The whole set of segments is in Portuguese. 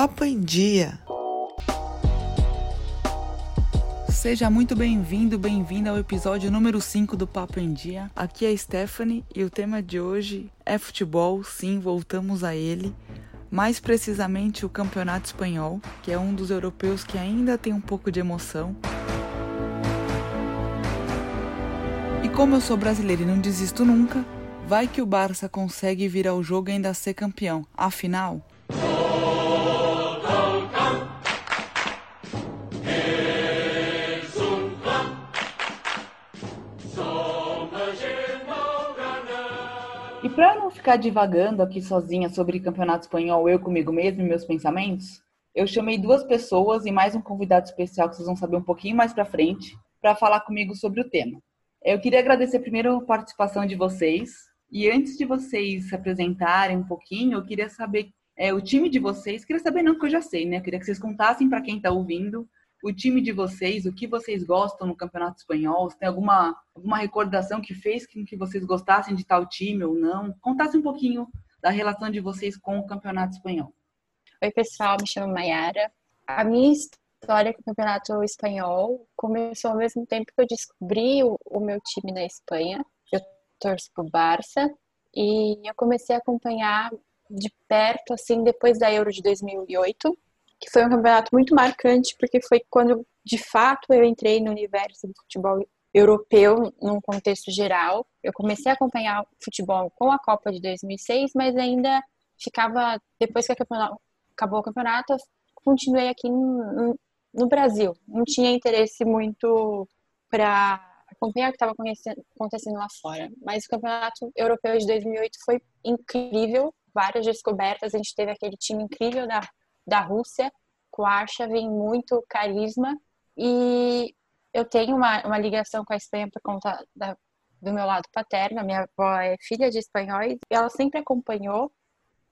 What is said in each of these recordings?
Papo em Dia. Seja muito bem-vindo, bem-vinda ao episódio número 5 do Papo em Dia. Aqui é Stephanie e o tema de hoje é futebol, sim, voltamos a ele. Mais precisamente o Campeonato Espanhol, que é um dos europeus que ainda tem um pouco de emoção. E como eu sou brasileiro e não desisto nunca, vai que o Barça consegue vir ao jogo e ainda ser campeão. Afinal, Para não ficar divagando aqui sozinha sobre campeonato espanhol, eu comigo mesmo e meus pensamentos, eu chamei duas pessoas e mais um convidado especial que vocês vão saber um pouquinho mais para frente, para falar comigo sobre o tema. Eu queria agradecer primeiro a participação de vocês. E antes de vocês se apresentarem um pouquinho, eu queria saber é, o time de vocês. Queria saber, não, que eu já sei, né? Eu queria que vocês contassem para quem está ouvindo o time de vocês, o que vocês gostam no Campeonato Espanhol, se tem alguma, alguma recordação que fez com que vocês gostassem de tal time ou não. Contasse um pouquinho da relação de vocês com o Campeonato Espanhol. Oi, pessoal, me chamo Mayara. A minha história com o Campeonato Espanhol começou ao mesmo tempo que eu descobri o, o meu time na Espanha. Eu torço pro Barça e eu comecei a acompanhar de perto, assim, depois da Euro de 2008 que foi um campeonato muito marcante, porque foi quando, de fato, eu entrei no universo do futebol europeu num contexto geral. Eu comecei a acompanhar futebol com a Copa de 2006, mas ainda ficava, depois que acabou o campeonato, continuei aqui no, no Brasil. Não tinha interesse muito para acompanhar o que estava acontecendo lá fora. Mas o campeonato europeu de 2008 foi incrível, várias descobertas. A gente teve aquele time incrível da da Rússia. Kuarsha vem muito carisma e eu tenho uma, uma ligação com a Espanha por conta da, do meu lado paterno. A minha avó é filha de espanhóis e ela sempre acompanhou,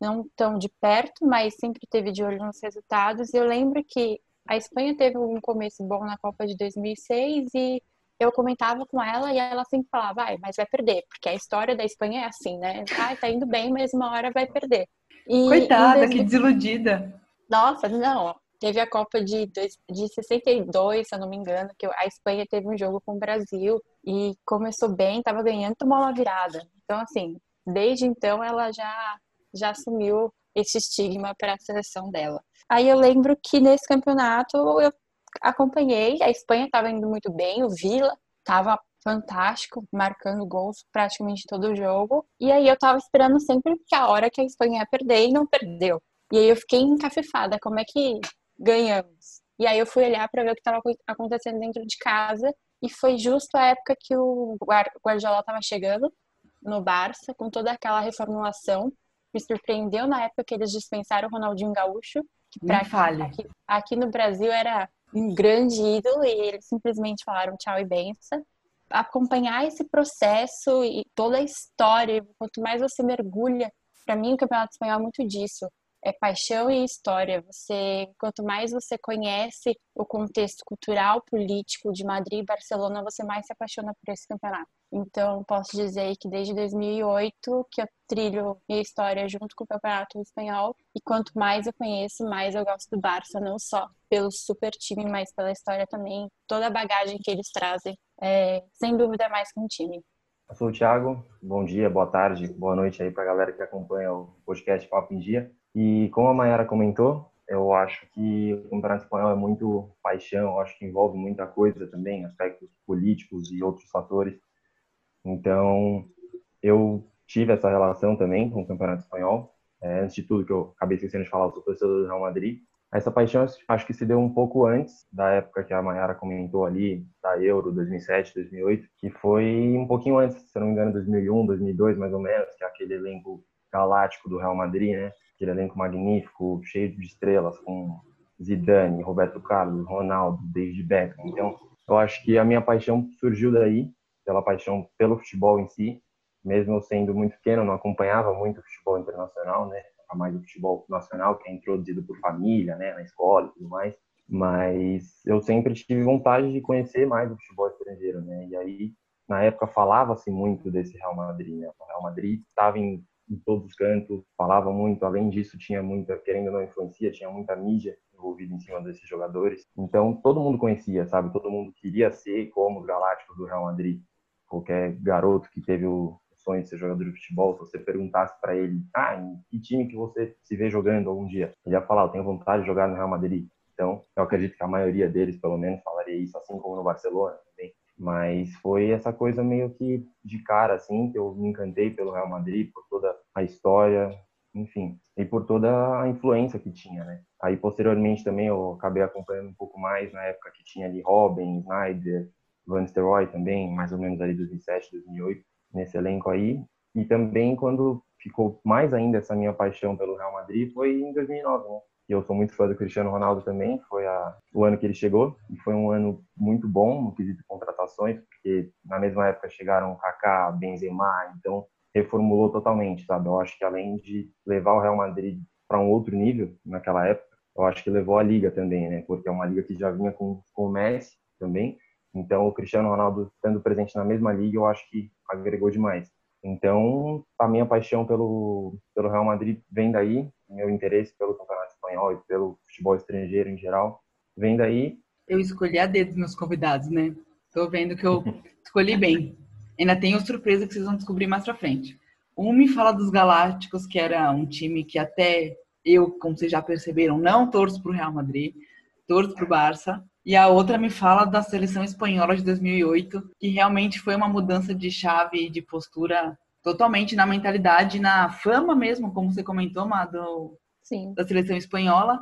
não tão de perto, mas sempre teve de olho nos resultados. E eu lembro que a Espanha teve um começo bom na Copa de 2006 e eu comentava com ela e ela sempre falava, vai, mas vai perder, porque a história da Espanha é assim, né? Ah, tá indo bem, mas uma hora vai perder. E, Coitada, 2000... que desiludida. Nossa, não. Teve a Copa de, de 62, se eu não me engano, que a Espanha teve um jogo com o Brasil e começou bem, estava ganhando, tomou uma virada. Então, assim, desde então ela já, já assumiu esse estigma para a seleção dela. Aí eu lembro que nesse campeonato eu acompanhei, a Espanha estava indo muito bem, o Vila estava fantástico, marcando gols praticamente todo o jogo. E aí eu estava esperando sempre que a hora que a Espanha ia perder e não perdeu. E aí eu fiquei encafifada, como é que ganhamos? E aí eu fui olhar para ver o que estava acontecendo dentro de casa e foi justo a época que o Guardiola estava chegando no Barça com toda aquela reformulação. Me surpreendeu na época que eles dispensaram o Ronaldinho Gaúcho, que para aqui, aqui no Brasil era um grande ídolo e eles simplesmente falaram tchau e benção. Acompanhar esse processo e toda a história, quanto mais você mergulha, para mim o Campeonato Espanhol é muito disso é paixão e história. Você, quanto mais você conhece o contexto cultural, político de Madrid e Barcelona, você mais se apaixona por esse campeonato. Então, posso dizer que desde 2008 que eu trilho minha história junto com o Campeonato Espanhol e quanto mais eu conheço, mais eu gosto do Barça, não só pelo super time, mas pela história também, toda a bagagem que eles trazem. É, sem dúvida é mais que um time. Eu sou o Thiago, bom dia, boa tarde, boa noite aí para a galera que acompanha o podcast Papo em Dia. E como a Mayara comentou, eu acho que o Campeonato Espanhol é muito paixão, acho que envolve muita coisa também, aspectos políticos e outros fatores. Então, eu tive essa relação também com o Campeonato Espanhol. É, antes de tudo, que eu acabei esquecendo de falar, eu sou torcedor do Real Madrid. Essa paixão acho que se deu um pouco antes da época que a Mayara comentou ali, da Euro 2007, 2008, que foi um pouquinho antes, se não me engano, 2001, 2002 mais ou menos, que é aquele elenco galáctico do Real Madrid, né? aquele elenco magnífico, cheio de estrelas, com Zidane, Roberto Carlos, Ronaldo, David Beckham. Então, eu acho que a minha paixão surgiu daí, pela paixão pelo futebol em si. Mesmo eu sendo muito pequeno, não acompanhava muito o futebol internacional, né? A mais o futebol nacional, que é introduzido por família, né? Na escola e tudo mais. Mas eu sempre tive vontade de conhecer mais o futebol estrangeiro, né? E aí, na época, falava-se muito desse Real Madrid, né? O Real Madrid estava em em todos os cantos, falava muito. Além disso, tinha muita, querendo ou não influencia, tinha muita mídia envolvida em cima desses jogadores. Então, todo mundo conhecia, sabe? Todo mundo queria ser como os Galácticos do Real Madrid. Qualquer garoto que teve o sonho de ser jogador de futebol, se você perguntasse para ele, ah, em que time que você se vê jogando algum dia? Ele ia falar, eu tenho vontade de jogar no Real Madrid. Então, eu acredito que a maioria deles, pelo menos, falaria isso, assim como no Barcelona também. Mas foi essa coisa meio que de cara, assim, que eu me encantei pelo Real Madrid, por toda a história, enfim, e por toda a influência que tinha, né? Aí, posteriormente, também eu acabei acompanhando um pouco mais na época que tinha ali Robin, Snyder, Van Nistelrooy também, mais ou menos ali 2007, 2008, nesse elenco aí. E também quando ficou mais ainda essa minha paixão pelo Real Madrid foi em 2009, né? E eu sou muito fã do Cristiano Ronaldo também, foi a, o ano que ele chegou, e foi um ano muito bom no quesito de contratações, porque na mesma época chegaram Kaká, Benzema, então reformulou totalmente, sabe? Eu acho que além de levar o Real Madrid para um outro nível naquela época, eu acho que levou a liga também, né? Porque é uma liga que já vinha com, com o Messi também, então o Cristiano Ronaldo estando presente na mesma liga, eu acho que agregou demais. Então, a minha paixão pelo, pelo Real Madrid vem daí, meu interesse pelo campeonato espanhol e pelo futebol estrangeiro em geral vem daí. Eu escolhi a dedo meus convidados, né? Tô vendo que eu escolhi bem. Ainda tem surpresa que vocês vão descobrir mais pra frente. Um me fala dos Galácticos, que era um time que até eu, como vocês já perceberam, não torço pro Real Madrid, torço pro Barça. E a outra me fala da seleção espanhola de 2008, que realmente foi uma mudança de chave e de postura totalmente na mentalidade, na fama mesmo, como você comentou, Mado, Sim. da seleção espanhola.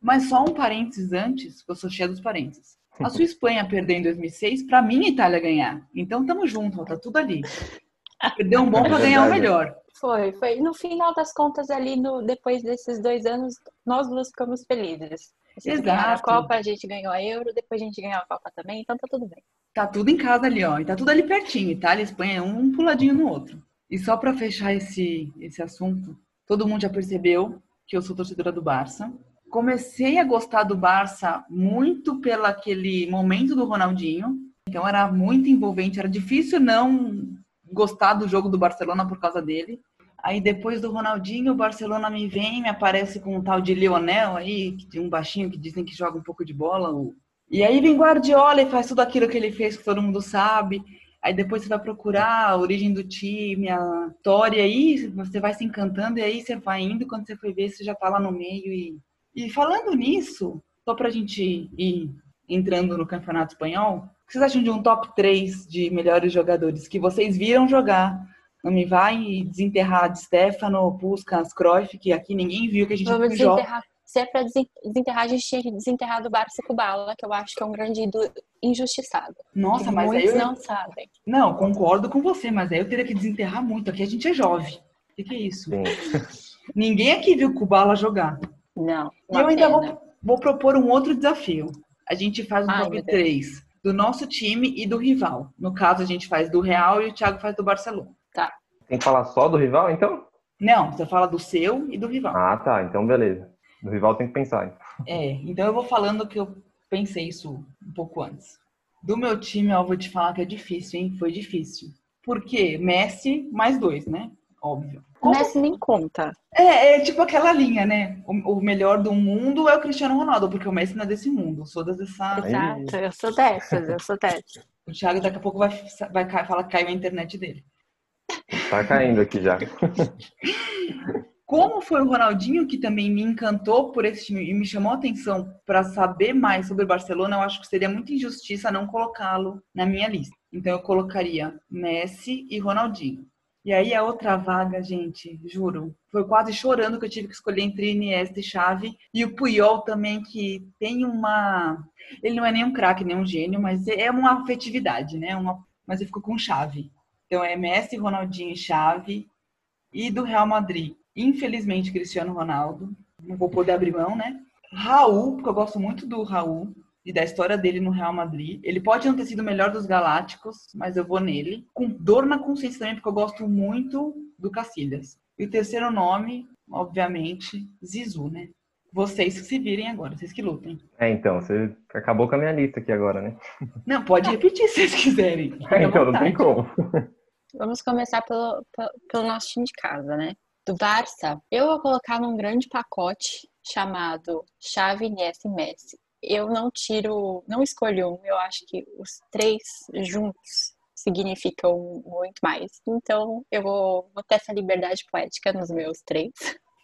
Mas só um parênteses antes, eu sou cheia dos parênteses. A sua Espanha perdeu em 2006, para mim a Itália ganhar. Então tamo junto, tá tudo ali. Perdeu um bom para ganhar o melhor. Foi, foi. No final das contas, ali, no, depois desses dois anos, nós duas ficamos felizes. Exato. A Copa, a gente ganhou a Euro, depois a gente ganhou a Copa também, então tá tudo bem. Tá tudo em casa ali, ó. E tá tudo ali pertinho. Itália e Espanha, um puladinho no outro. E só para fechar esse, esse assunto, todo mundo já percebeu que eu sou torcedora do Barça. Comecei a gostar do Barça muito pelo aquele momento do Ronaldinho. Então era muito envolvente, era difícil não gostar do jogo do Barcelona por causa dele. Aí depois do Ronaldinho, o Barcelona me vem, me aparece com um tal de Lionel aí, tem um baixinho que dizem que joga um pouco de bola. E aí vem Guardiola e faz tudo aquilo que ele fez, que todo mundo sabe. Aí depois você vai procurar a origem do time, a história, aí você vai se encantando, e aí você vai indo, quando você foi ver, você já tá lá no meio. E, e falando nisso, só pra gente ir entrando no Campeonato Espanhol, o que vocês acham de um top 3 de melhores jogadores que vocês viram jogar não me vai desenterrar de Stefano, Puskas, Cruyff, que aqui ninguém viu que a gente Vamos desenterrar. Se é para desenterrar, a gente tinha que desenterrar do Barça Kubala, que eu acho que é um grande ídolo injustiçado. Nossa, mas muitos aí eu... não sabem. Não, concordo com você, mas aí eu teria que desenterrar muito. Aqui a gente é jovem. O que, que é isso? Ninguém aqui viu Kubala jogar. Não. E eu ainda vou, vou, propor um outro desafio. A gente faz um Ai, top 3 do nosso time e do rival. No caso, a gente faz do Real e o Thiago faz do Barcelona. Tá. Tem que falar só do rival, então? Não, você fala do seu e do rival. Ah, tá. Então, beleza. Do rival tem que pensar. É, então eu vou falando que eu pensei isso um pouco antes. Do meu time, eu vou te falar que é difícil, hein? Foi difícil. Por quê? Messi mais dois, né? Óbvio. Como... Messi nem conta. É, é tipo aquela linha, né? O, o, melhor do mundo é o Cristiano Ronaldo, porque o Messi não é desse mundo. Eu sou dessa. Exato, eu sou dessas, eu sou dessas. O Thiago daqui a pouco vai, vai falar que caiu a internet dele. Tá caindo aqui já. Como foi o Ronaldinho que também me encantou por esse time e me chamou a atenção para saber mais sobre o Barcelona, eu acho que seria muita injustiça não colocá-lo na minha lista. Então eu colocaria Messi e Ronaldinho. E aí a outra vaga, gente, juro, foi quase chorando que eu tive que escolher entre Iniesta e Xavi e o Puyol também que tem uma, ele não é nem um craque, nem um gênio, mas é uma afetividade, né? Uma... Mas eu fico com Xavi. Então é Messi, Ronaldinho e Xavi. E do Real Madrid, infelizmente, Cristiano Ronaldo. Não vou poder abrir mão, né? Raul, porque eu gosto muito do Raul e da história dele no Real Madrid. Ele pode não ter sido o melhor dos Galácticos, mas eu vou nele. Com dor na consciência também, porque eu gosto muito do Cacilhas. E o terceiro nome, obviamente, Zizu, né? Vocês que se virem agora, vocês que lutem. É, então, você acabou com a minha lista aqui agora, né? Não, pode repetir se vocês quiserem. É, então, não tem como. Vamos começar pelo, pelo, pelo, nosso time de casa, né? Do Barça, eu vou colocar num grande pacote chamado Xavi, Iniesta e Messi. Eu não tiro, não escolho um, eu acho que os três juntos significam muito mais. Então, eu vou, vou ter essa liberdade poética nos meus três.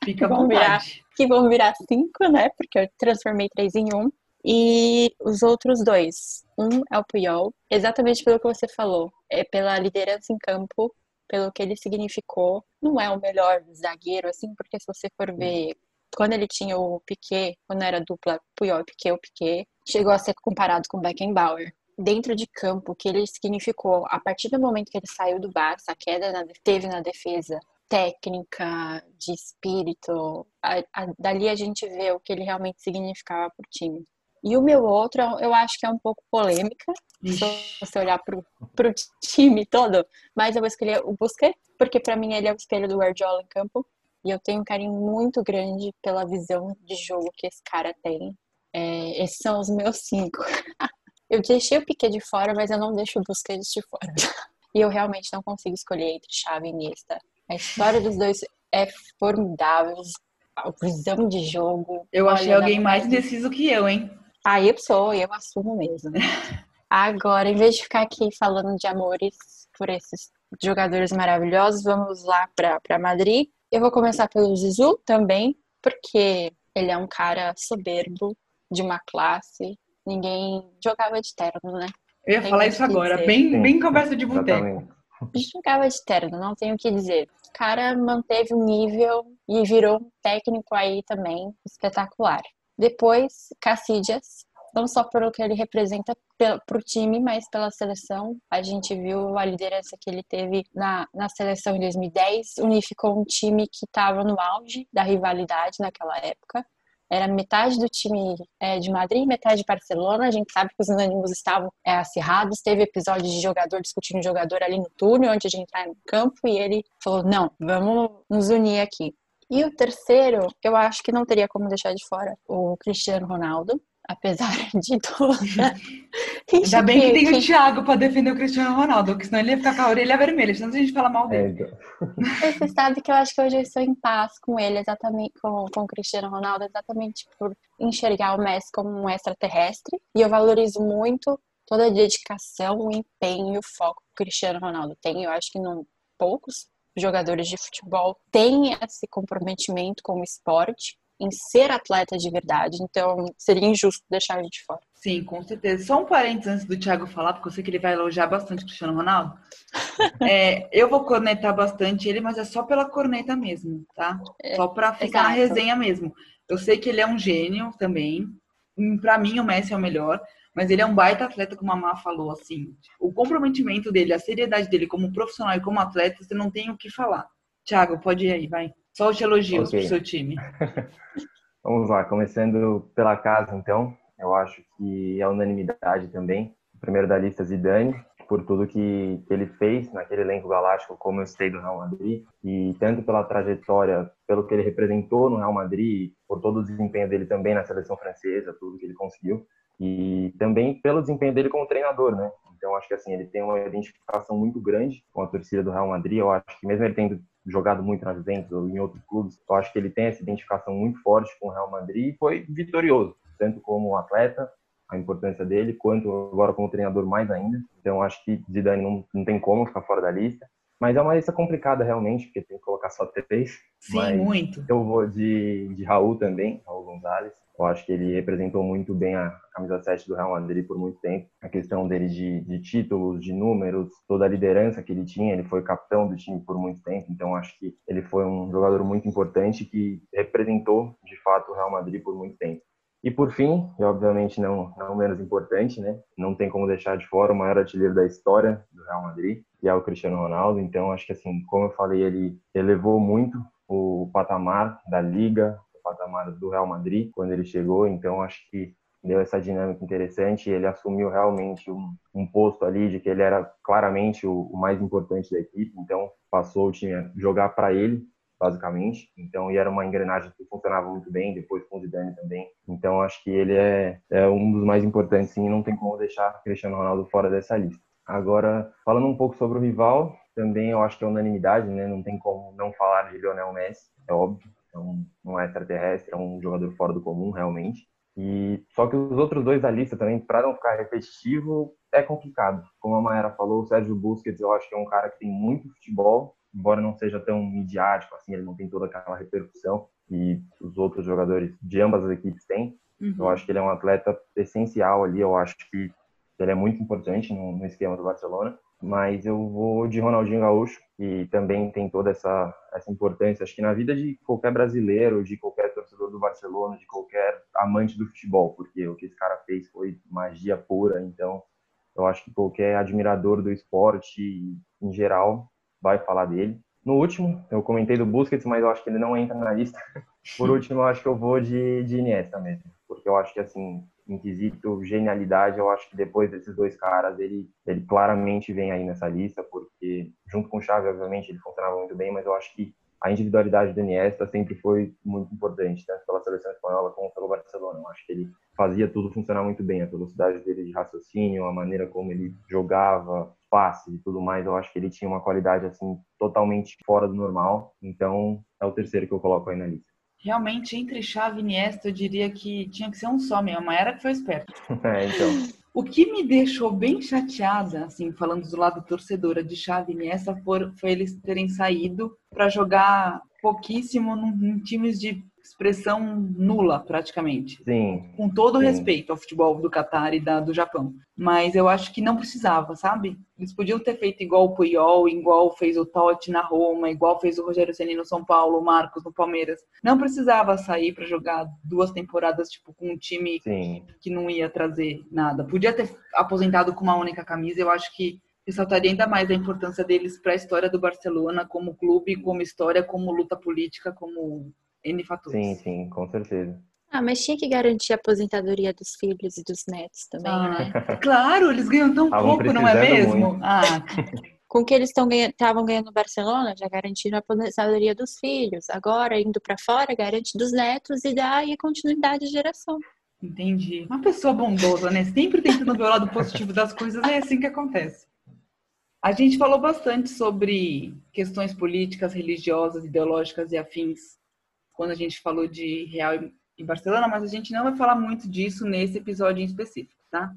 Fica bom virar, que vão virar cinco, né? Porque eu transformei três em um. E os outros dois. Um é o Puyol, exatamente pelo que você falou. É pela liderança em campo, pelo que ele significou. Não é o melhor zagueiro, assim, porque se você for ver quando ele tinha o Piquet, quando era dupla Puyol e Piquet, o Piquet chegou a ser comparado com Beckenbauer. Dentro de campo, o que ele significou, a partir do momento que ele saiu do Barça, a queda na, teve na defesa, técnica, de espírito, a, a, dali a gente vê o que ele realmente significava para o time. E o meu outro, eu acho que é um pouco polêmica, se você olhar para o time todo, mas eu vou escolher o Busquets, porque para mim ele é o espelho do Guardiola em campo. E eu tenho um carinho muito grande pela visão de jogo que esse cara tem. É, esses são os meus cinco. eu deixei o Piquet de fora, mas eu não deixo o Busquets de fora. e eu realmente não consigo escolher entre Xavi e Iniesta. A história dos dois é formidável. A visão de jogo. Eu achei alguém mais indeciso que eu, hein? Ah, eu sou, eu assumo mesmo. Agora, em vez de ficar aqui falando de amores por esses jogadores maravilhosos, vamos lá para Madrid. Eu vou começar pelo Zizu também, porque ele é um cara soberbo, de uma classe. Ninguém jogava de terno, né? Eu ia falar isso agora, bem, bem conversa de boteco. Jogava de terno, não tenho o que dizer. O cara manteve o nível e virou um técnico aí também espetacular. Depois, Cassidias, não só pelo que ele representa para o time, mas pela seleção. A gente viu a liderança que ele teve na, na seleção em 2010, unificou um time que estava no auge da rivalidade naquela época. Era metade do time é, de Madrid, metade de Barcelona. A gente sabe que os ânimos estavam é, acirrados. Teve episódio de jogador discutindo jogador ali no túnel antes de entrar no campo. E ele falou: Não, vamos nos unir aqui. E o terceiro, eu acho que não teria como deixar de fora o Cristiano Ronaldo apesar de tudo. Ainda bem que tem o Thiago para defender o Cristiano Ronaldo, porque senão ele ia ficar com a orelha vermelha, senão a gente fala mal dele. É, Você sabe que eu acho que hoje eu estou em paz com ele, exatamente com, com o Cristiano Ronaldo, exatamente por enxergar o Messi como um extraterrestre. E eu valorizo muito toda a dedicação, o empenho e o foco que o Cristiano Ronaldo tem. Eu acho que não poucos jogadores de futebol têm esse comprometimento com o esporte em ser atleta de verdade. Então, seria injusto deixar ele de fora. Sim, com certeza. Só um parênteses antes do Thiago falar, porque eu sei que ele vai elogiar bastante o Cristiano Ronaldo. é, eu vou cornetar bastante ele, mas é só pela corneta mesmo, tá? É, só pra ficar exato. na resenha mesmo. Eu sei que ele é um gênio também. Para mim, o Messi é o melhor. Mas ele é um baita atleta, como a Má falou, assim. O comprometimento dele, a seriedade dele como profissional e como atleta, você não tem o que falar. Thiago, pode ir aí, vai. Só os elogios okay. pro seu time. Vamos lá, começando pela casa, então. Eu acho que é unanimidade também. O primeiro da lista, Zidane, por tudo que, que ele fez naquele elenco galáctico, como eu citei do Real Madrid, e tanto pela trajetória, pelo que ele representou no Real Madrid, por todo o desempenho dele também na seleção francesa, tudo que ele conseguiu, e também pelo desempenho dele como treinador, né? Então acho que assim ele tem uma identificação muito grande com a torcida do Real Madrid. Eu acho que mesmo ele tendo jogado muito na Juventus ou em outros clubes, eu acho que ele tem essa identificação muito forte com o Real Madrid e foi vitorioso, tanto como atleta, a importância dele, quanto agora como treinador mais ainda. Então acho que Zidane não, não tem como ficar fora da lista. Mas é uma lista complicada realmente, porque tem que colocar só três. Sim, muito. Eu vou de, de Raul também, Raul Gonzalez. Eu acho que ele representou muito bem a camisa 7 do Real Madrid por muito tempo. A questão dele de, de títulos, de números, toda a liderança que ele tinha. Ele foi capitão do time por muito tempo. Então acho que ele foi um jogador muito importante que representou de fato o Real Madrid por muito tempo. E por fim, e obviamente não, não menos importante, né? Não tem como deixar de fora o maior artilheiro da história do Real Madrid, que é o Cristiano Ronaldo. Então, acho que assim, como eu falei, ele elevou muito o patamar da liga, patamar do Real Madrid quando ele chegou. Então, acho que deu essa dinâmica interessante. Ele assumiu realmente um, um posto ali de que ele era claramente o, o mais importante da equipe. Então, passou o time a jogar para ele basicamente. Então, e era uma engrenagem que funcionava muito bem, depois com o Zidane também. Então, acho que ele é, é um dos mais importantes, sim, não tem como deixar Cristiano Ronaldo fora dessa lista. Agora, falando um pouco sobre o rival, também eu acho que é unanimidade, né? Não tem como não falar de Lionel Messi, é óbvio. É um, extraterrestre, é um jogador fora do comum, realmente. E só que os outros dois da lista também, para não ficar repetitivo, é complicado. Como a Maera falou, o Sérgio Busquets, eu acho que é um cara que tem muito futebol, embora não seja tão midiático assim, ele não tem toda aquela repercussão e os outros jogadores de ambas as equipes têm. Uhum. Eu acho que ele é um atleta essencial ali, eu acho que ele é muito importante no, no esquema do Barcelona mas eu vou de Ronaldinho Gaúcho, que também tem toda essa, essa importância, acho que na vida de qualquer brasileiro, de qualquer torcedor do Barcelona, de qualquer amante do futebol, porque o que esse cara fez foi magia pura, então eu acho que qualquer admirador do esporte, em geral, vai falar dele. No último, eu comentei do Busquets, mas eu acho que ele não entra na lista. Por último, eu acho que eu vou de, de Iniesta mesmo, porque eu acho que, assim, em quesito genialidade, eu acho que depois desses dois caras, ele, ele claramente vem aí nessa lista, porque junto com o Xavi, obviamente, ele funcionava muito bem, mas eu acho que a individualidade do Iniesta sempre foi muito importante, tanto pela seleção espanhola como pelo Barcelona. Eu acho que ele fazia tudo funcionar muito bem, a velocidade dele de raciocínio, a maneira como ele jogava, passes e tudo mais, eu acho que ele tinha uma qualidade assim totalmente fora do normal. Então, é o terceiro que eu coloco aí na lista. Realmente, entre Xavi e Iniesta, eu diria que tinha que ser um só mesmo. Uma era que foi esperto. é, então. O que me deixou bem chateada, assim, falando do lado torcedora de Xavi e Iniesta, foi, foi eles terem saído para jogar pouquíssimo em times de expressão nula, praticamente. Sim. Com todo sim. respeito ao futebol do Catar e da, do Japão. Mas eu acho que não precisava, sabe? Eles podiam ter feito igual o Puyol, igual fez o Totti na Roma, igual fez o Rogério Ceni no São Paulo, o Marcos no Palmeiras. Não precisava sair para jogar duas temporadas tipo com um time sim. que não ia trazer nada. Podia ter aposentado com uma única camisa. Eu acho que ressaltaria ainda mais a importância deles para a história do Barcelona como clube, como história, como luta política, como N fatores. Sim, sim, com certeza. Ah, mas tinha que garantir a aposentadoria dos filhos e dos netos também, ah, né? Claro, eles ganham tão pouco, não é mesmo? Ah. Com que eles estavam ganhando, ganhando no Barcelona, já garantiram a aposentadoria dos filhos. Agora, indo para fora, garante dos netos e dá aí continuidade de geração. Entendi. Uma pessoa bondosa, né? Sempre tentando ver o lado positivo das coisas, é assim que acontece. A gente falou bastante sobre questões políticas, religiosas, ideológicas e afins quando a gente falou de Real e Barcelona, mas a gente não vai falar muito disso nesse episódio em específico, tá?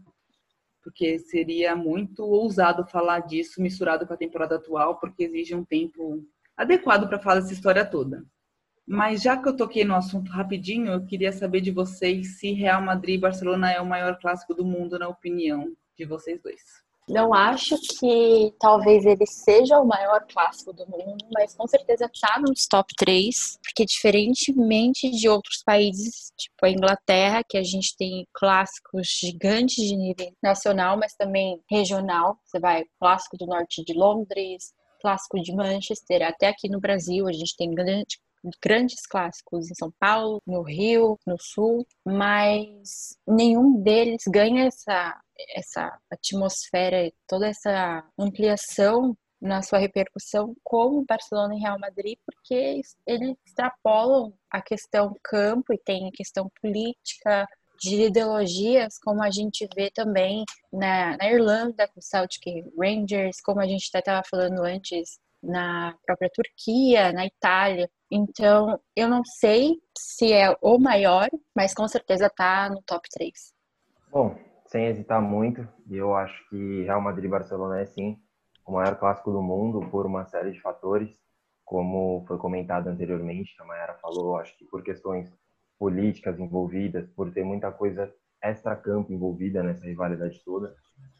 Porque seria muito ousado falar disso misturado com a temporada atual, porque exige um tempo adequado para falar dessa história toda. Mas já que eu toquei no assunto rapidinho, eu queria saber de vocês se Real Madrid e Barcelona é o maior clássico do mundo, na opinião de vocês dois. Não acho que talvez ele seja o maior clássico do mundo, mas com certeza está nos top 3, porque diferentemente de outros países, tipo a Inglaterra, que a gente tem clássicos gigantes de nível nacional, mas também regional. Você vai clássico do norte de Londres, clássico de Manchester, até aqui no Brasil a gente tem grande, grandes clássicos em São Paulo, no Rio, no Sul, mas nenhum deles ganha essa essa atmosfera, toda essa ampliação na sua repercussão como Barcelona e Real Madrid, porque eles extrapolam a questão campo e tem a questão política, de ideologias, como a gente vê também na, na Irlanda com o Celtic Rangers, como a gente estava falando antes na própria Turquia, na Itália. Então, eu não sei se é o maior, mas com certeza está no top 3. Bom, sem hesitar muito, eu acho que Real Madrid e Barcelona é sim o maior clássico do mundo por uma série de fatores, como foi comentado anteriormente, a Mayara falou, acho que por questões políticas envolvidas, por ter muita coisa extra-campo envolvida nessa rivalidade toda.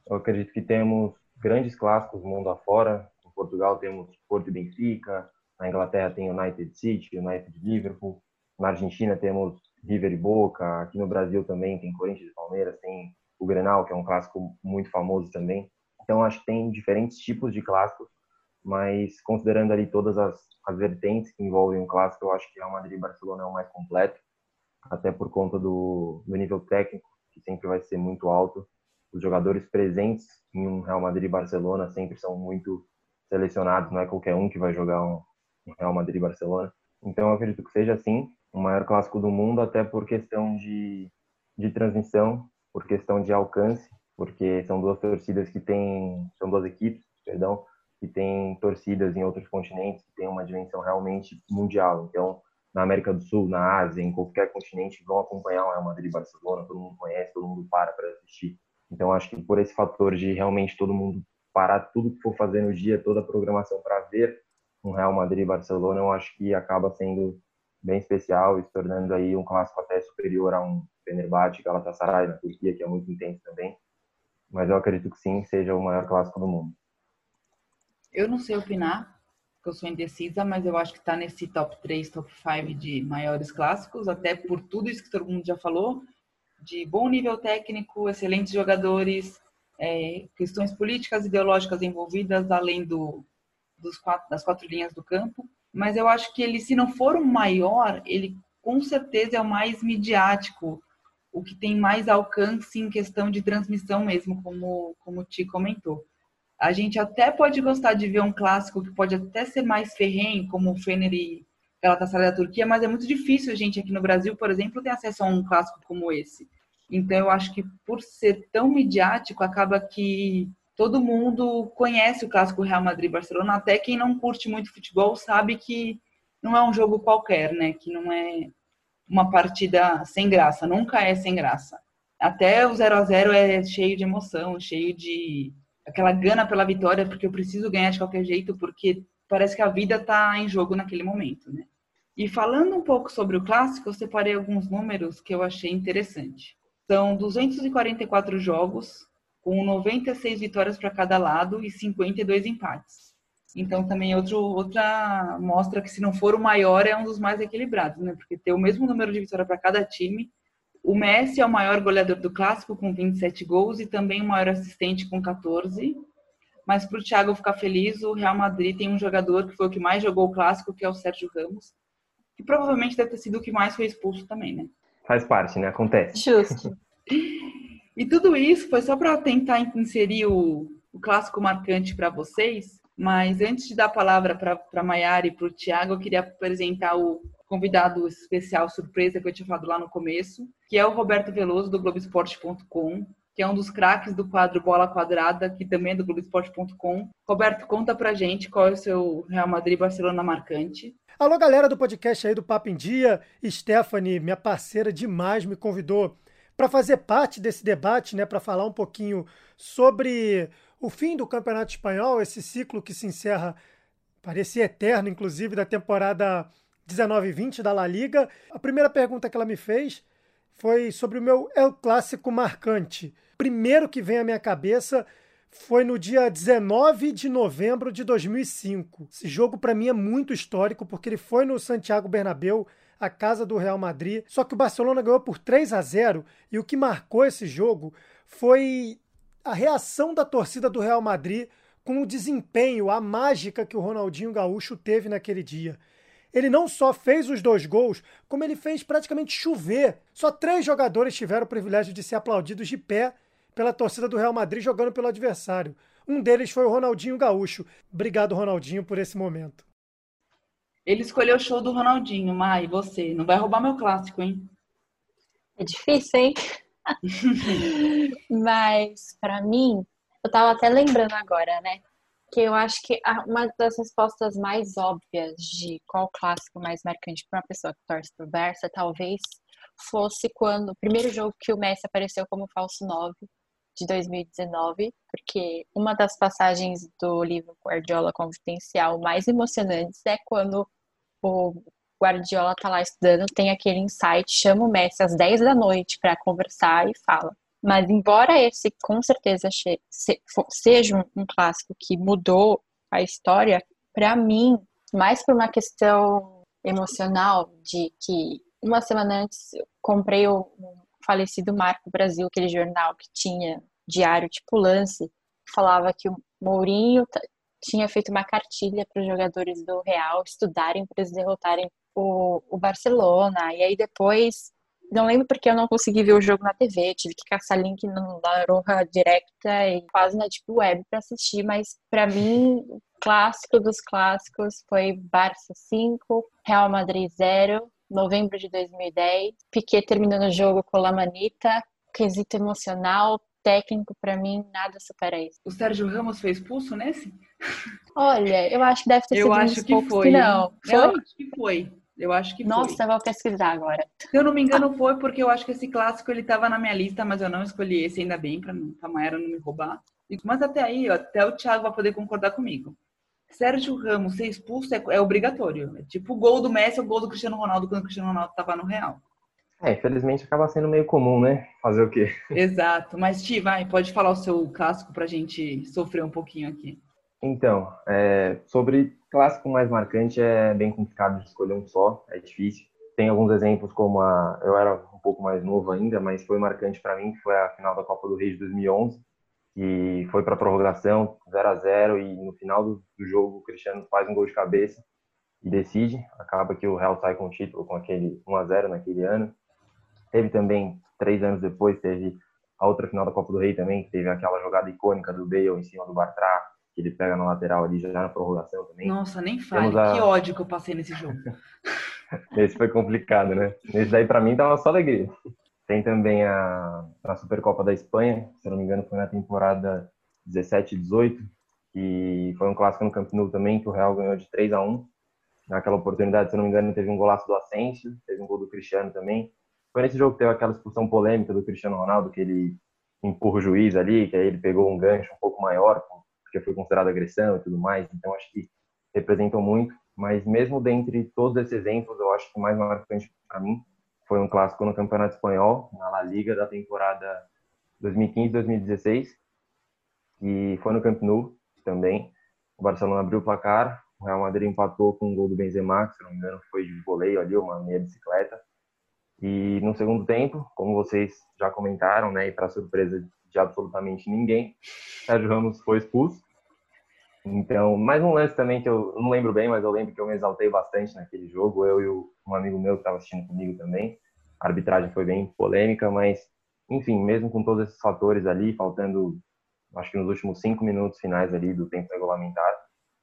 Eu acredito que temos grandes clássicos mundo afora. Portugal temos Porto e Benfica, na Inglaterra tem United City, United Liverpool, na Argentina temos River e Boca, aqui no Brasil também tem Corinthians e Palmeiras, tem o Grenal, que é um clássico muito famoso também. Então, acho que tem diferentes tipos de clássicos, mas considerando ali todas as, as vertentes que envolvem um clássico, eu acho que Real Madrid e Barcelona é o mais completo, até por conta do, do nível técnico, que sempre vai ser muito alto. Os jogadores presentes em um Real Madrid e Barcelona sempre são muito selecionados, não é qualquer um que vai jogar um, Real Madrid e Barcelona. Então, eu acredito que seja assim, o maior clássico do mundo, até por questão de, de transmissão por questão de alcance, porque são duas torcidas que têm, são duas equipes, perdão, que tem torcidas em outros continentes que tem uma dimensão realmente mundial. Então, na América do Sul, na Ásia, em qualquer continente, vão acompanhar o Real Madrid e Barcelona, todo mundo conhece, todo mundo para para assistir. Então, acho que por esse fator de realmente todo mundo parar tudo que for fazer no dia, toda a programação para ver um Real Madrid e Barcelona, eu acho que acaba sendo bem especial e se tornando aí um clássico até superior a um Fenerbahçe, Galatasaray na Turquia, que é muito intenso também. Mas eu acredito que sim, seja o maior clássico do mundo. Eu não sei opinar, porque eu sou indecisa, mas eu acho que está nesse top 3, top 5 de maiores clássicos, até por tudo isso que todo mundo já falou, de bom nível técnico, excelentes jogadores, é, questões políticas, ideológicas envolvidas, além do, dos quatro, das quatro linhas do campo. Mas eu acho que ele, se não for o maior, ele com certeza é o mais midiático, o que tem mais alcance em questão de transmissão mesmo, como, como o Ti comentou. A gente até pode gostar de ver um clássico que pode até ser mais ferrenho, como o Fener e Galatasaray da Turquia, mas é muito difícil a gente aqui no Brasil, por exemplo, ter acesso a um clássico como esse. Então eu acho que por ser tão midiático, acaba que todo mundo conhece o clássico Real Madrid-Barcelona, até quem não curte muito futebol sabe que não é um jogo qualquer, né? Que não é uma partida sem graça, nunca é sem graça. Até o 0 a 0 é cheio de emoção, cheio de aquela gana pela vitória, porque eu preciso ganhar de qualquer jeito, porque parece que a vida está em jogo naquele momento, né? E falando um pouco sobre o clássico, eu separei alguns números que eu achei interessante. São 244 jogos, com 96 vitórias para cada lado e 52 empates. Então também é outro, outra mostra que se não for o maior é um dos mais equilibrados, né? Porque ter o mesmo número de vitórias para cada time o Messi é o maior goleador do clássico com 27 gols e também o maior assistente com 14. Mas para o Thiago ficar feliz, o Real Madrid tem um jogador que foi o que mais jogou o clássico, que é o Sérgio Ramos, que provavelmente deve ter sido o que mais foi expulso também, né? Faz parte, né? Acontece. Justo. e tudo isso foi só para tentar inserir o, o clássico marcante para vocês. Mas antes de dar a palavra para a Maiara e para o Thiago, eu queria apresentar o convidado especial surpresa que eu tinha falado lá no começo, que é o Roberto Veloso do Globoesporte.com, que é um dos craques do quadro Bola Quadrada, que também é do Globoesporte.com. Roberto, conta pra gente qual é o seu Real Madrid-Barcelona marcante. Alô, galera do podcast aí do Papo em Dia. Stephanie, minha parceira demais, me convidou para fazer parte desse debate, né, para falar um pouquinho sobre o fim do Campeonato Espanhol, esse ciclo que se encerra, parecia eterno, inclusive, da temporada 19 e 20 da La Liga. A primeira pergunta que ela me fez foi sobre o meu El Clássico marcante. Primeiro que vem à minha cabeça foi no dia 19 de novembro de 2005. Esse jogo para mim é muito histórico porque ele foi no Santiago Bernabéu, a casa do Real Madrid. Só que o Barcelona ganhou por 3 a 0 e o que marcou esse jogo foi a reação da torcida do Real Madrid com o desempenho, a mágica que o Ronaldinho Gaúcho teve naquele dia. Ele não só fez os dois gols, como ele fez praticamente chover. Só três jogadores tiveram o privilégio de ser aplaudidos de pé pela torcida do Real Madrid jogando pelo adversário. Um deles foi o Ronaldinho Gaúcho. Obrigado, Ronaldinho, por esse momento. Ele escolheu o show do Ronaldinho, Mai, você. Não vai roubar meu clássico, hein? É difícil, hein? Mas, para mim, eu tava até lembrando agora, né? que eu acho que uma das respostas mais óbvias de qual clássico mais marcante para uma pessoa que torce pro Barça talvez fosse quando o primeiro jogo que o Messi apareceu como falso 9 de 2019, porque uma das passagens do livro Guardiola Confidencial mais emocionantes é quando o Guardiola tá lá estudando, tem aquele insight, chama o Messi às 10 da noite para conversar e fala: mas embora esse com certeza seja um clássico que mudou a história, para mim, mais por uma questão emocional de que uma semana antes eu comprei o falecido Marco Brasil, aquele jornal que tinha diário tipo lance, falava que o Mourinho tinha feito uma cartilha para os jogadores do Real estudarem para eles derrotarem o, o Barcelona. E aí depois não lembro porque eu não consegui ver o jogo na TV, tive que caçar link na Roja Directa e quase na Deep Web para assistir, mas para mim, clássico dos clássicos foi Barça 5, Real Madrid 0, novembro de 2010. Piquet terminando o jogo com La Manita, quesito emocional, técnico, para mim, nada supera isso. O Sérgio Ramos foi expulso nesse? Olha, eu acho que deve ter eu sido acho que foi. que não. Foi? Eu acho que foi. Eu acho que Nossa, foi. vou pesquisar agora. Se eu não me engano, foi porque eu acho que esse clássico ele tava na minha lista, mas eu não escolhi esse ainda bem, pra não- pra Maera não me roubar. Mas até aí, ó, até o Thiago vai poder concordar comigo. Sérgio Ramos ser expulso é, é obrigatório. É tipo o gol do Messi ou o gol do Cristiano Ronaldo quando o Cristiano Ronaldo tava no Real. É, infelizmente acaba sendo meio comum, né? Fazer o quê? Exato. Mas, Ti, vai, pode falar o seu clássico pra gente sofrer um pouquinho aqui. Então, é, sobre clássico mais marcante é bem complicado de escolher um só, é difícil. Tem alguns exemplos como a, eu era um pouco mais novo ainda, mas foi marcante para mim, que foi a final da Copa do Rei de 2011, que foi para prorrogação, 0 a 0 e no final do, do jogo o Cristiano faz um gol de cabeça e decide, acaba que o Real sai com o título com aquele 1 a 0 naquele ano. Teve também três anos depois teve a outra final da Copa do Rei também, que teve aquela jogada icônica do Bale em cima do Bartra, que ele pega na lateral ali já na prorrogação também. Nossa, nem fale. A- Que ódio que eu passei nesse jogo. Esse foi complicado, né? Esse daí pra mim tava só alegria. Tem também a, a Supercopa da Espanha, se não me engano foi na temporada 17 e 18, que foi um clássico no Camp Nou também, que o Real ganhou de 3 a 1 Naquela oportunidade, se não me engano, teve um golaço do Asensio, teve um gol do Cristiano também. Foi nesse jogo que teve aquela expulsão polêmica do Cristiano Ronaldo, que ele empurra o juiz ali, que aí ele pegou um gancho um pouco maior, porque foi considerado agressão e tudo mais. Então, acho que representou muito. Mas mesmo dentre todos esses exemplos, eu acho que o mais marcante para mim foi um clássico no Campeonato Espanhol, na La Liga da temporada 2015-2016, que foi no Camp Nou também. O Barcelona abriu o placar, o Real Madrid empatou com um gol do Benzema, que se não me engano foi de voleio ali, uma meia bicicleta. E no segundo tempo, como vocês já comentaram, né, e para surpresa de absolutamente ninguém, Sérgio Ramos foi expulso. Então, mais um lance também que eu não lembro bem, mas eu lembro que eu me exaltei bastante naquele jogo, eu e um amigo meu que estava assistindo comigo também. A arbitragem foi bem polêmica, mas, enfim, mesmo com todos esses fatores ali, faltando, acho que nos últimos cinco minutos finais ali do tempo regulamentar,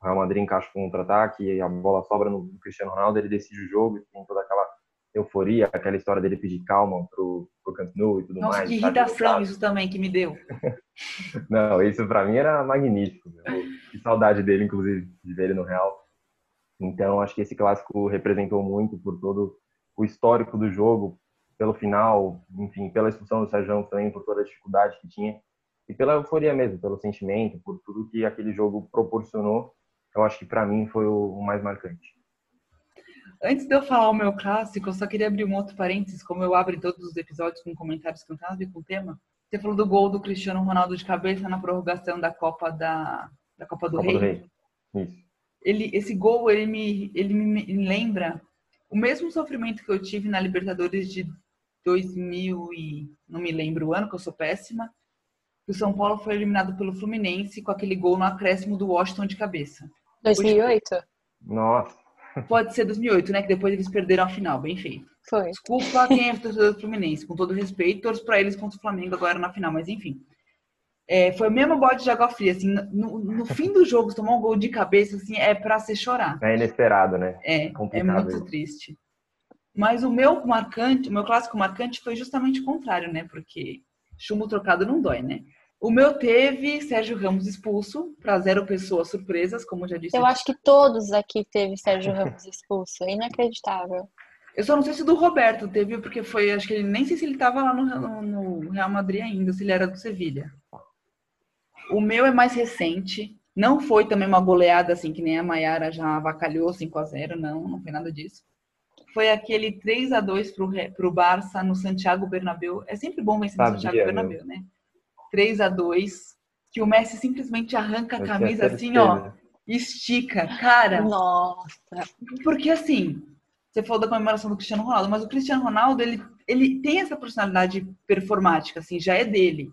o Real Madrid encaixa com um contra-ataque, a bola sobra no Cristiano Ronaldo, ele decide o jogo, e tem toda aquela euforia, aquela história dele pedir calma pro, pro Camp Nou e tudo Nossa, mais. que sabe? irritação isso também que me deu. Não, isso pra mim era magnífico. meu. Que saudade dele, inclusive, de ver ele no Real. Então, acho que esse clássico representou muito por todo o histórico do jogo, pelo final, enfim, pela expulsão do Sérgio também, por toda a dificuldade que tinha. E pela euforia mesmo, pelo sentimento, por tudo que aquele jogo proporcionou. Eu acho que pra mim foi o mais marcante. Antes de eu falar o meu clássico, eu só queria abrir um outro parênteses, como eu abro em todos os episódios com comentários que não tem nada a ver com o tema. Você falou do gol do Cristiano Ronaldo de cabeça na prorrogação da Copa da, da Copa do Copa Rei. do Rei. Isso. Ele, esse gol, ele me, ele me me lembra o mesmo sofrimento que eu tive na Libertadores de 2000 e não me lembro o ano, que eu sou péssima. que O São Paulo foi eliminado pelo Fluminense com aquele gol no acréscimo do Washington de cabeça. 2008? Nossa, Pode ser 2008, né? Que depois eles perderam a final, bem feito. Foi. Desculpa quem é torcedor do Fluminense, com todo respeito, torço pra eles contra o Flamengo agora na final, mas enfim. É, foi o mesmo bote de água fria, assim, no, no fim do jogo, se tomar um gol de cabeça, assim, é pra se chorar. é inesperado, né? É, é Complicado muito isso. triste. Mas o meu marcante, o meu clássico marcante foi justamente o contrário, né? Porque chumbo trocado não dói, né? O meu teve Sérgio Ramos expulso para zero pessoas surpresas, como eu já disse. Eu acho que todos aqui teve Sérgio Ramos expulso. Inacreditável. Eu só não sei se do Roberto teve, porque foi, acho que ele nem sei se ele tava lá no, no- Real Madrid ainda, se ele era do Sevilha. O meu é mais recente. Não foi também uma goleada assim que nem a Maiara já avacalhou 5 a 0 não, não foi nada disso. Foi aquele 3 a 2 pro, Re- pro Barça no Santiago Bernabéu. É sempre bom vencer no Santiago meu. Bernabéu, né? 3 a 2 que o Messi simplesmente arranca a Eu tinha camisa assim, ó, estica. Cara, Nossa. porque assim, você falou da comemoração do Cristiano Ronaldo, mas o Cristiano Ronaldo, ele, ele tem essa personalidade performática, assim, já é dele.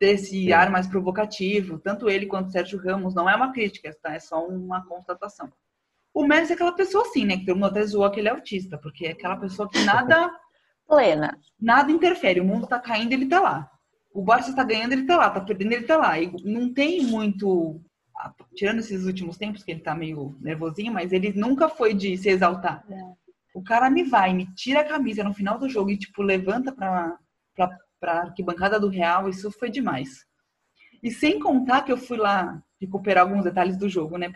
Desse Sim. ar mais provocativo, tanto ele quanto o Sérgio Ramos, não é uma crítica, tá? É só uma constatação. O Messi é aquela pessoa assim, né? Que todo mundo até zoa que ele é autista, porque é aquela pessoa que nada, Plena. nada interfere. O mundo tá caindo, ele tá lá. O Barça tá ganhando, ele tá lá. Tá perdendo, ele tá lá. E não tem muito. Tirando esses últimos tempos, que ele tá meio nervosinho, mas ele nunca foi de se exaltar. É. O cara me vai, me tira a camisa no final do jogo e, tipo, levanta pra, pra, pra arquibancada do Real. Isso foi demais. E sem contar que eu fui lá recuperar alguns detalhes do jogo, né?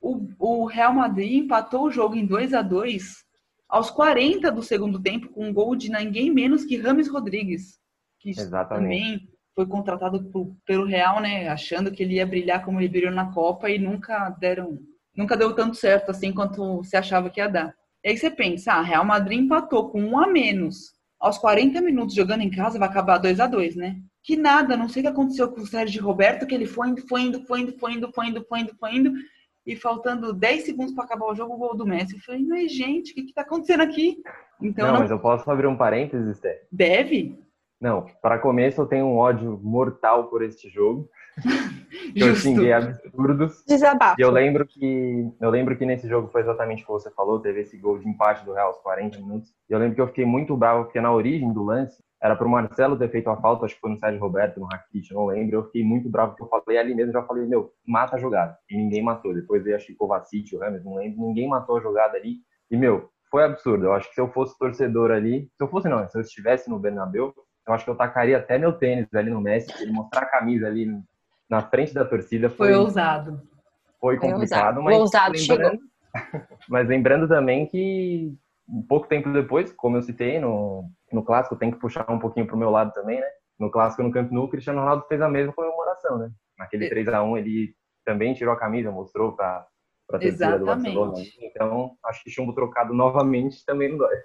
O, o Real Madrid empatou o jogo em 2 a 2 aos 40 do segundo tempo com um gol de ninguém menos que Rames Rodrigues, que Exatamente. também foi contratado pelo Real, né, achando que ele ia brilhar como ele brilhou na Copa e nunca deram, nunca deu tanto certo assim quanto se achava que ia dar. E aí você pensa, ah, Real Madrid empatou com um a menos aos 40 minutos jogando em casa, vai acabar 2 a 2 né? Que nada, não sei o que aconteceu com o Sérgio Roberto, que ele foi indo, foi indo, foi indo, foi indo, foi indo, foi indo, foi indo, e faltando 10 segundos para acabar o jogo, o gol do Messi. Eu falei, mas gente, o que está acontecendo aqui? Então, não, não, mas eu posso abrir um parênteses, Té? Deve? Não, para começo eu tenho um ódio mortal por este jogo. eu xinguei absurdos. Desabafo. E eu lembro que eu lembro que nesse jogo foi exatamente o que você falou, teve esse gol de empate do Real aos 40 minutos. E eu lembro que eu fiquei muito bravo porque na origem do lance era para o Marcelo ter feito a falta, acho que foi no Sérgio Roberto, no Rakitic, não lembro. Eu fiquei muito bravo porque eu falei ali mesmo, já falei, meu, mata a jogada. E ninguém matou. Depois veio, acho que Kovacic, o Rames, não lembro. Ninguém matou a jogada ali. E, meu, foi absurdo. Eu acho que se eu fosse torcedor ali, se eu fosse não, se eu estivesse no Bernabéu, eu acho que eu tacaria até meu tênis ali no Messi, ele mostrar a camisa ali na frente da torcida. Foi, foi ousado. Foi complicado, mas. ousado lembrando, mas lembrando também que um pouco tempo depois, como eu citei no, no clássico, tem que puxar um pouquinho pro meu lado também, né? No clássico no Camp Nou, o Cristiano Ronaldo fez a mesma comemoração, né? Naquele 3 a 1 ele também tirou a camisa, mostrou para para torcida do Barcelona. Então, acho que chumbo trocado novamente também não dói.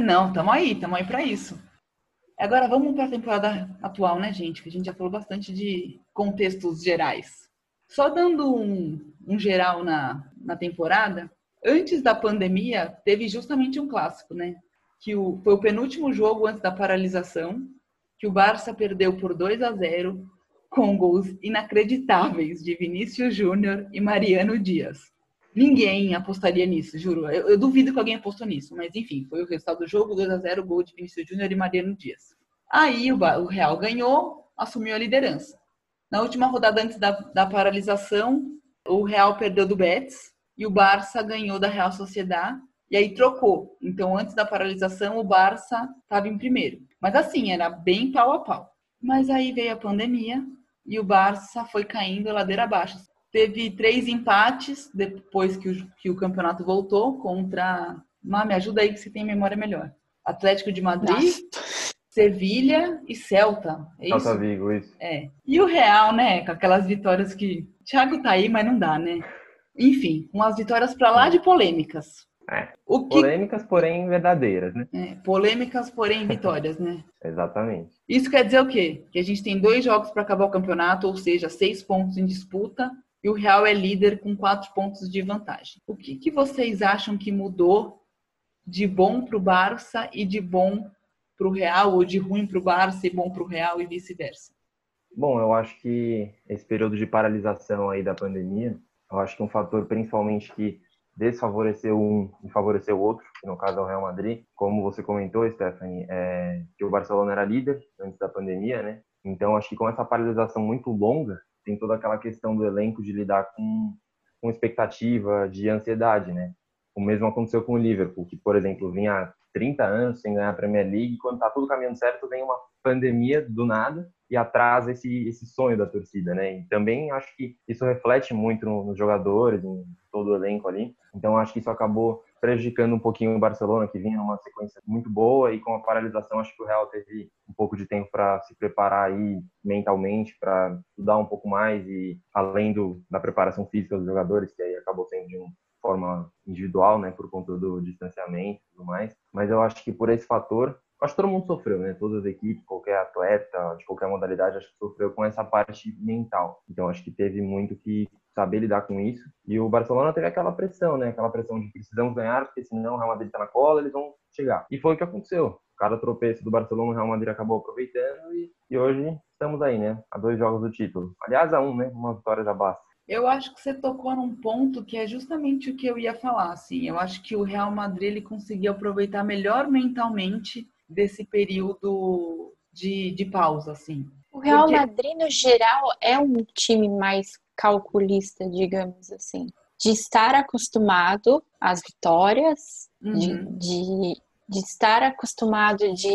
Não, tamo aí, tamo aí para isso. Agora vamos para a temporada atual, né, gente? Que a gente já falou bastante de contextos gerais. Só dando um, um geral na, na temporada, antes da pandemia, teve justamente um clássico, né? Que o, foi o penúltimo jogo antes da paralisação, que o Barça perdeu por 2 a 0 com gols inacreditáveis de Vinícius Júnior e Mariano Dias. Ninguém apostaria nisso, juro. Eu, eu, duvido que alguém apostou nisso, mas enfim, foi o resultado do jogo, 2 a 0 gol de Vinícius Júnior e Mariano Dias. Aí o, o, Real ganhou, assumiu a liderança. Na última rodada antes da, da paralisação, o Real perdeu do Betis e o Barça ganhou da Real Sociedade e aí trocou. Então, antes da paralisação, o Barça estava em primeiro. Mas assim, era bem pau a pau. Mas aí veio a pandemia e o Barça foi caindo ladeira abaixo. Teve três empates depois que o, que o campeonato voltou contra. Má, me ajuda aí que você tem memória melhor. Atlético de Madrid, Nossa. Sevilha e Celta. É isso? Celta Vigo, isso. É. E o Real, né? Com aquelas vitórias que. Thiago tá aí, mas não dá, né? Enfim, umas vitórias para lá de polêmicas. É. O que... Polêmicas, porém verdadeiras, né? É, polêmicas, porém vitórias, né? Exatamente. Isso quer dizer o quê? Que a gente tem dois jogos para acabar o campeonato, ou seja, seis pontos em disputa, e o Real é líder com quatro pontos de vantagem. O que, que vocês acham que mudou de bom para o Barça e de bom para o Real, ou de ruim para o Barça e bom para o Real e vice-versa? Bom, eu acho que esse período de paralisação aí da pandemia, eu acho que um fator principalmente que desfavoreceu um e favoreceu o outro, que no caso é o Real Madrid. Como você comentou, Stephanie, é, que o Barcelona era líder antes da pandemia, né? Então, acho que com essa paralisação muito longa, tem toda aquela questão do elenco de lidar com, com expectativa, de ansiedade, né? O mesmo aconteceu com o Liverpool, que, por exemplo, vinha 30 anos sem ganhar a Premier League, quando tá tudo caminhando certo, vem uma pandemia do nada e atrasa esse, esse sonho da torcida, né? E também acho que isso reflete muito nos jogadores, em todo o elenco ali. Então acho que isso acabou prejudicando um pouquinho o Barcelona, que vinha numa sequência muito boa, e com a paralisação, acho que o Real teve um pouco de tempo para se preparar aí mentalmente, para estudar um pouco mais, e além do, da preparação física dos jogadores, que aí acabou sendo de uma forma individual, né, por conta do distanciamento e tudo mais. Mas eu acho que por esse fator, acho que todo mundo sofreu, né? Todas as equipes, qualquer atleta, de qualquer modalidade, acho que sofreu com essa parte mental. Então, acho que teve muito que saber lidar com isso. E o Barcelona teve aquela pressão, né? Aquela pressão de precisamos ganhar, porque senão o Real Madrid está na cola, eles vão chegar. E foi o que aconteceu. Cada tropeço do Barcelona, o Real Madrid acabou aproveitando e, e hoje estamos aí, né? A dois jogos do título. Aliás, a um, né? Uma vitória já basta. Eu acho que você tocou num ponto que é justamente o que eu ia falar, assim. Eu acho que o Real Madrid ele conseguiu aproveitar melhor mentalmente desse período de, de pausa, assim. O Real Porque... Madrid, no geral, é um time mais calculista, digamos assim. De estar acostumado às vitórias, uhum. de, de, de, estar acostumado de,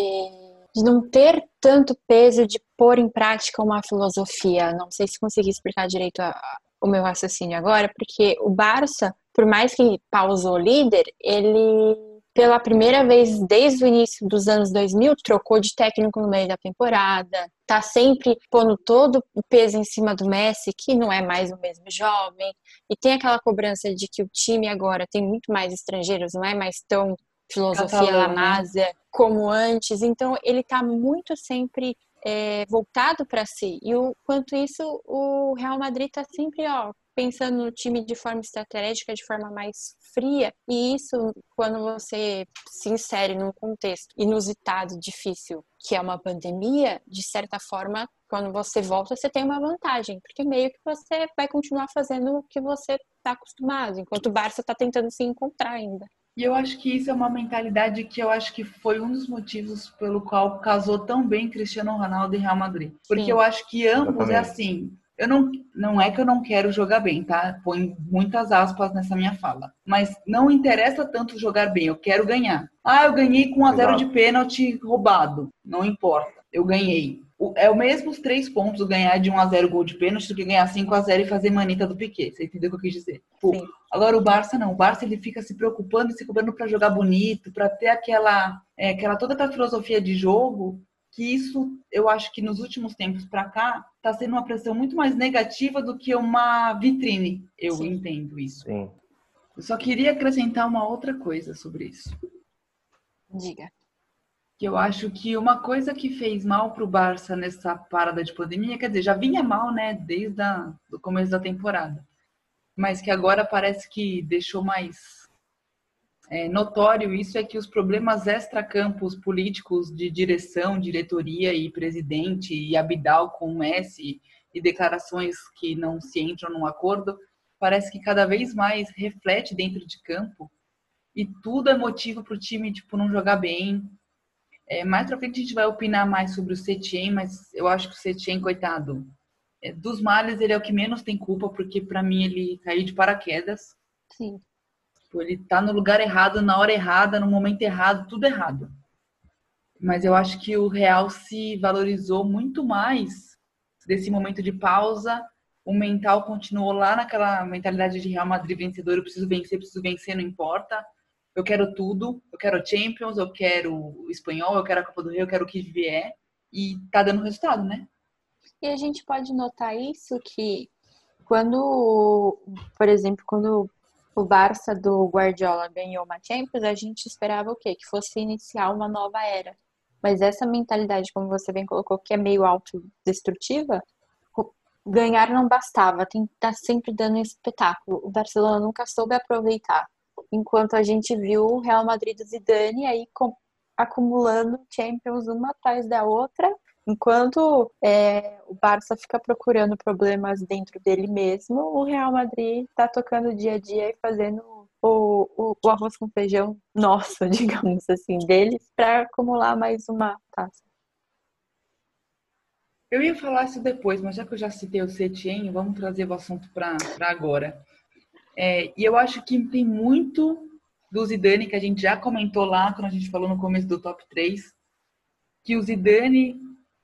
de não ter tanto peso de pôr em prática uma filosofia. Não sei se consegui explicar direito a, o meu raciocínio agora, porque o Barça, por mais que pausou líder, ele pela primeira vez desde o início dos anos 2000, trocou de técnico no meio da temporada, tá sempre pondo todo o peso em cima do Messi, que não é mais o mesmo jovem, e tem aquela cobrança de que o time agora tem muito mais estrangeiros, não é mais tão filosofia Lamásia como antes, então ele tá muito sempre é, voltado para si. E o quanto isso, o Real Madrid está sempre ó, pensando no time de forma estratégica, de forma mais fria. E isso, quando você se insere num contexto inusitado, difícil, que é uma pandemia, de certa forma, quando você volta, você tem uma vantagem, porque meio que você vai continuar fazendo o que você está acostumado, enquanto o Barça está tentando se encontrar ainda. E eu acho que isso é uma mentalidade que eu acho que foi um dos motivos pelo qual casou tão bem Cristiano Ronaldo e Real Madrid. Porque Sim. eu acho que ambos é assim. Eu não, não é que eu não quero jogar bem, tá? Põe muitas aspas nessa minha fala. Mas não interessa tanto jogar bem, eu quero ganhar. Ah, eu ganhei com 1 a 0 de pênalti roubado. Não importa, eu ganhei é o mesmo os três pontos ganhar de 1 a 0 gol de pênalti do que ganhar 5 a 0 e fazer manita do Piquet. Você entendeu o que eu quis dizer? Pô, agora o Barça não. O Barça ele fica se preocupando e se cobrando para jogar bonito, para ter aquela, é, aquela toda aquela filosofia de jogo. Que isso, eu acho que nos últimos tempos para cá, está sendo uma pressão muito mais negativa do que uma vitrine. Eu Sim. entendo isso. Sim. Eu só queria acrescentar uma outra coisa sobre isso. Diga que eu acho que uma coisa que fez mal para o Barça nessa parada de pandemia, quer dizer, já vinha mal, né, desde o começo da temporada, mas que agora parece que deixou mais é, notório isso é que os problemas extracampos políticos de direção, diretoria e presidente e Abidal com o Messi e declarações que não se entram num acordo, parece que cada vez mais reflete dentro de campo e tudo é motivo para o time tipo não jogar bem, é, mais pra frente a gente vai opinar mais sobre o Setien, mas eu acho que o Setien, coitado, é, dos males ele é o que menos tem culpa, porque para mim ele caiu de paraquedas. Sim. Tipo, ele tá no lugar errado, na hora errada, no momento errado, tudo errado. Mas eu acho que o Real se valorizou muito mais desse momento de pausa. O mental continuou lá naquela mentalidade de Real Madrid vencedor, eu preciso vencer, preciso vencer, não importa eu quero tudo, eu quero Champions, eu quero o espanhol, eu quero a Copa do Rei, eu quero o que vier. E tá dando resultado, né? E a gente pode notar isso que quando, por exemplo, quando o Barça do Guardiola ganhou uma Champions, a gente esperava o quê? Que fosse iniciar uma nova era. Mas essa mentalidade, como você bem colocou, que é meio autodestrutiva, ganhar não bastava, tem que estar tá sempre dando um espetáculo. O Barcelona nunca soube aproveitar enquanto a gente viu o Real Madrid do Zidane aí acumulando Champions uma atrás da outra, enquanto é, o Barça fica procurando problemas dentro dele mesmo, o Real Madrid está tocando dia a dia e fazendo o, o, o arroz com feijão nosso, digamos assim, deles, para acumular mais uma taça. Eu ia falar isso depois, mas já que eu já citei o Setien, vamos trazer o assunto para agora. É, e eu acho que tem muito do Zidane que a gente já comentou lá quando a gente falou no começo do top 3, que o Zidane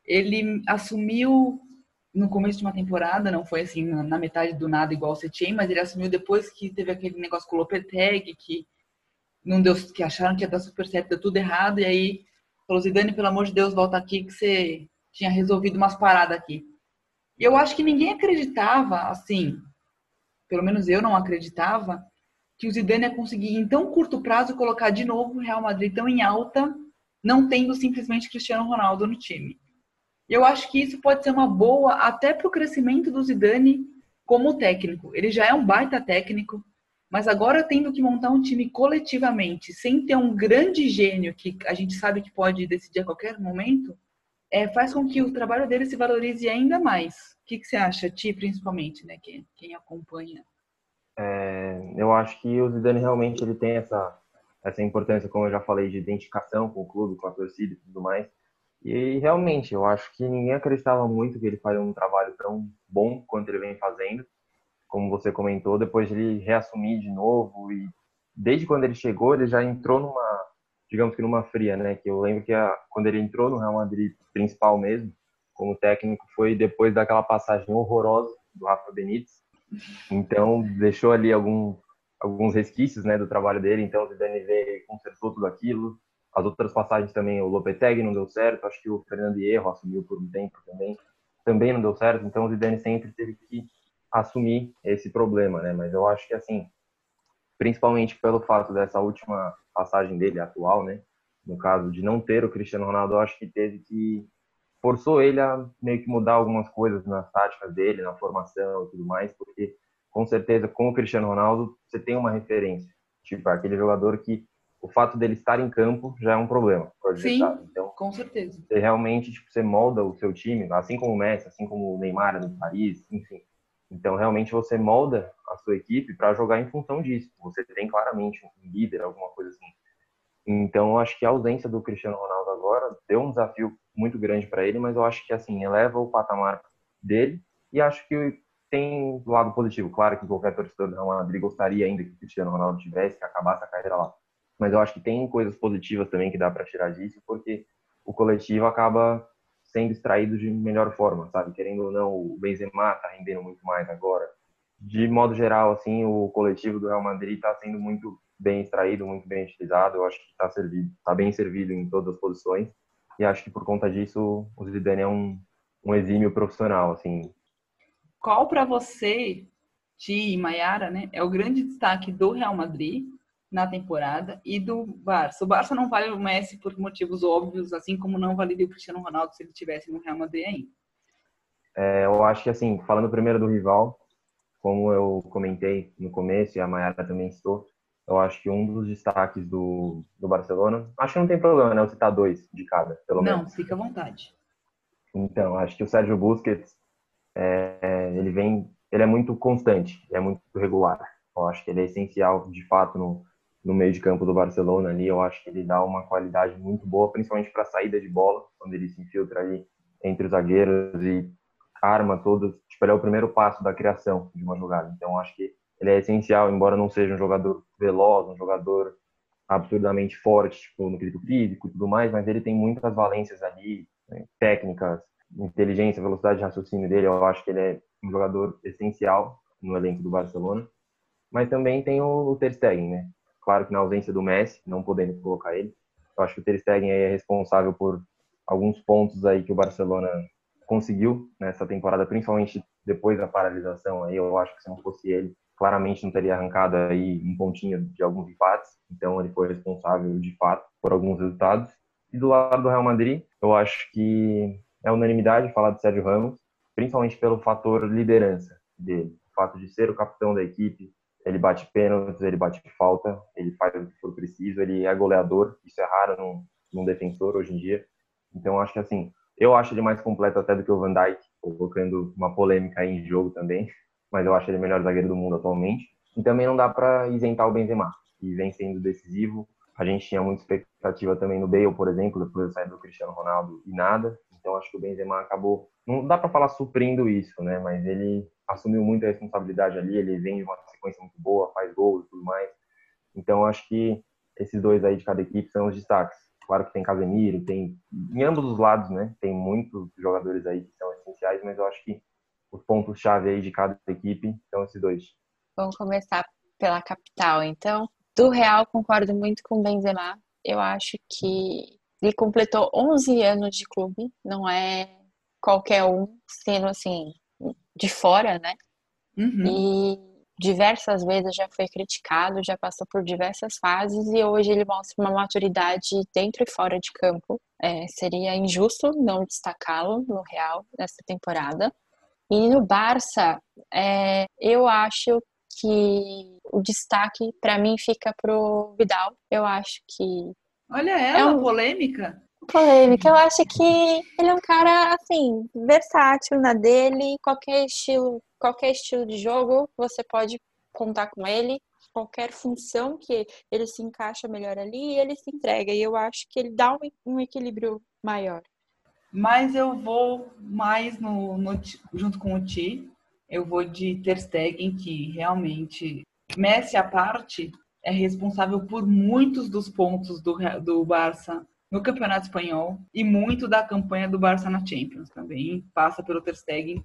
ele assumiu no começo de uma temporada, não foi assim na metade do nada igual o Setien, mas ele assumiu depois que teve aquele negócio com o Lopetegui, que não deu, que acharam que ia dar super certo, deu tudo errado, e aí falou, Zidane, pelo amor de Deus, volta aqui que você tinha resolvido umas paradas aqui. E eu acho que ninguém acreditava, assim, pelo menos eu não acreditava, que o Zidane ia conseguir em tão curto prazo colocar de novo o Real Madrid tão em alta, não tendo simplesmente Cristiano Ronaldo no time. Eu acho que isso pode ser uma boa até para o crescimento do Zidane como técnico. Ele já é um baita técnico, mas agora tendo que montar um time coletivamente, sem ter um grande gênio que a gente sabe que pode decidir a qualquer momento, é, faz com que o trabalho dele se valorize ainda mais que, que você acha, Ti, principalmente, né? Quem, quem acompanha? É, eu acho que o Zidane realmente ele tem essa, essa importância, como eu já falei, de identificação com o clube, com a torcida e tudo mais. E realmente, eu acho que ninguém acreditava muito que ele faria um trabalho tão bom quanto ele vem fazendo. Como você comentou, depois de ele reassumir de novo e desde quando ele chegou, ele já entrou numa, digamos que numa fria, né? Que eu lembro que a, quando ele entrou no Real Madrid principal mesmo, como técnico foi depois daquela passagem horrorosa do Rafa Benítez. Então, deixou ali algum, alguns resquícios né, do trabalho dele. Então, o Zidane veio consertou tudo aquilo. As outras passagens também, o Lopetegui não deu certo. Acho que o Fernando Hierro assumiu por um tempo também. Também não deu certo. Então, o Zidane sempre teve que assumir esse problema, né? Mas eu acho que, assim, principalmente pelo fato dessa última passagem dele, atual, né? No caso de não ter o Cristiano Ronaldo, eu acho que teve que forçou ele a meio que mudar algumas coisas nas táticas dele, na formação e tudo mais, porque com certeza com o Cristiano Ronaldo você tem uma referência, tipo aquele jogador que o fato dele estar em campo já é um problema Sim, então, com certeza. Você realmente tipo, você molda o seu time, assim como o Messi, assim como o Neymar no Paris, enfim. Então realmente você molda a sua equipe para jogar em função disso. Você tem claramente um líder, alguma coisa assim. Então, eu acho que a ausência do Cristiano Ronaldo agora deu um desafio muito grande para ele, mas eu acho que assim eleva o patamar dele e acho que tem do lado positivo. Claro que qualquer torcedor do Real Madrid gostaria ainda que o Cristiano Ronaldo tivesse, que acabasse a carreira lá. Mas eu acho que tem coisas positivas também que dá para tirar disso, porque o coletivo acaba sendo extraído de melhor forma, sabe? Querendo ou não, o Benzema tá rendendo muito mais agora. De modo geral, assim, o coletivo do Real Madrid está sendo muito bem extraído, muito bem utilizado. Eu acho que está servido, está bem servido em todas as posições. E acho que por conta disso o Zidane é um, um exímio profissional, assim. Qual para você, Ti e Maiara, né, é o grande destaque do Real Madrid na temporada e do Barça? O Barça não vale o Messi por motivos óbvios, assim como não valeria o Cristiano Ronaldo se ele tivesse no Real Madrid ainda. É, eu acho que assim, falando primeiro do rival, como eu comentei no começo e a Maiara também citou, eu acho que um dos destaques do, do Barcelona, acho que não tem problema, né? Eu citar dois de cada, pelo menos. Não, fica à vontade. Então, acho que o Sérgio Busquets, é, ele vem, ele é muito constante, é muito regular. Eu acho que ele é essencial, de fato, no, no meio de campo do Barcelona ali. Eu acho que ele dá uma qualidade muito boa, principalmente para saída de bola, quando ele se infiltra ali entre os zagueiros e arma todos. Tipo, ele é o primeiro passo da criação de uma jogada. Então, acho que ele é essencial, embora não seja um jogador veloz, um jogador absurdamente forte, tipo, no quesito físico e tudo mais, mas ele tem muitas valências ali, né, técnicas, inteligência, velocidade de raciocínio dele, eu acho que ele é um jogador essencial no elenco do Barcelona. Mas também tem o, Ter Stegen, né? Claro que na ausência do Messi, não podendo colocar ele, eu acho que o Ter Stegen é responsável por alguns pontos aí que o Barcelona conseguiu nessa temporada, principalmente depois da paralisação aí, eu acho que se não fosse ele, claramente não teria arrancado aí um pontinho de alguns empates, então ele foi responsável de fato por alguns resultados. E do lado do Real Madrid, eu acho que é unanimidade falar de Sérgio Ramos, principalmente pelo fator liderança dele, o fato de ser o capitão da equipe, ele bate pênaltis, ele bate falta, ele faz o que for preciso, ele é goleador, isso é raro num, num defensor hoje em dia. Então acho que assim, eu acho ele mais completo até do que o Van Dijk, colocando uma polêmica aí em jogo também, mas eu acho ele o melhor zagueiro do mundo atualmente. E também não dá para isentar o Benzema, que vem sendo decisivo. A gente tinha muita expectativa também no Bale, por exemplo, depois da saída do Cristiano Ronaldo e nada. Então acho que o Benzema acabou, não dá para falar suprindo isso, né? Mas ele assumiu muita responsabilidade ali, ele vem de uma sequência muito boa, faz gols e tudo mais. Então acho que esses dois aí de cada equipe são os destaques. Claro que tem Casemiro, tem em ambos os lados, né? Tem muitos jogadores aí que são essenciais, mas eu acho que os pontos-chave aí de cada equipe são esses dois. Vamos começar pela capital, então. Do Real, concordo muito com o Benzema. Eu acho que ele completou 11 anos de clube, não é qualquer um sendo assim de fora, né? Uhum. E diversas vezes já foi criticado, já passou por diversas fases e hoje ele mostra uma maturidade dentro e fora de campo. É, seria injusto não destacá-lo no Real nessa temporada. E no Barça, é, eu acho que o destaque para mim fica pro Vidal. Eu acho que Olha ela, é um... polêmica. Polêmica. Eu acho que ele é um cara assim versátil na dele, qualquer estilo, qualquer estilo de jogo você pode contar com ele. Qualquer função que ele se encaixa melhor ali, ele se entrega. E eu acho que ele dá um, um equilíbrio maior. Mas eu vou mais no, no, junto com o Ti. Eu vou de Ter Stegen, que realmente, Messi à parte, é responsável por muitos dos pontos do, do Barça no Campeonato Espanhol e muito da campanha do Barça na Champions também. Passa pelo Ter Stegen.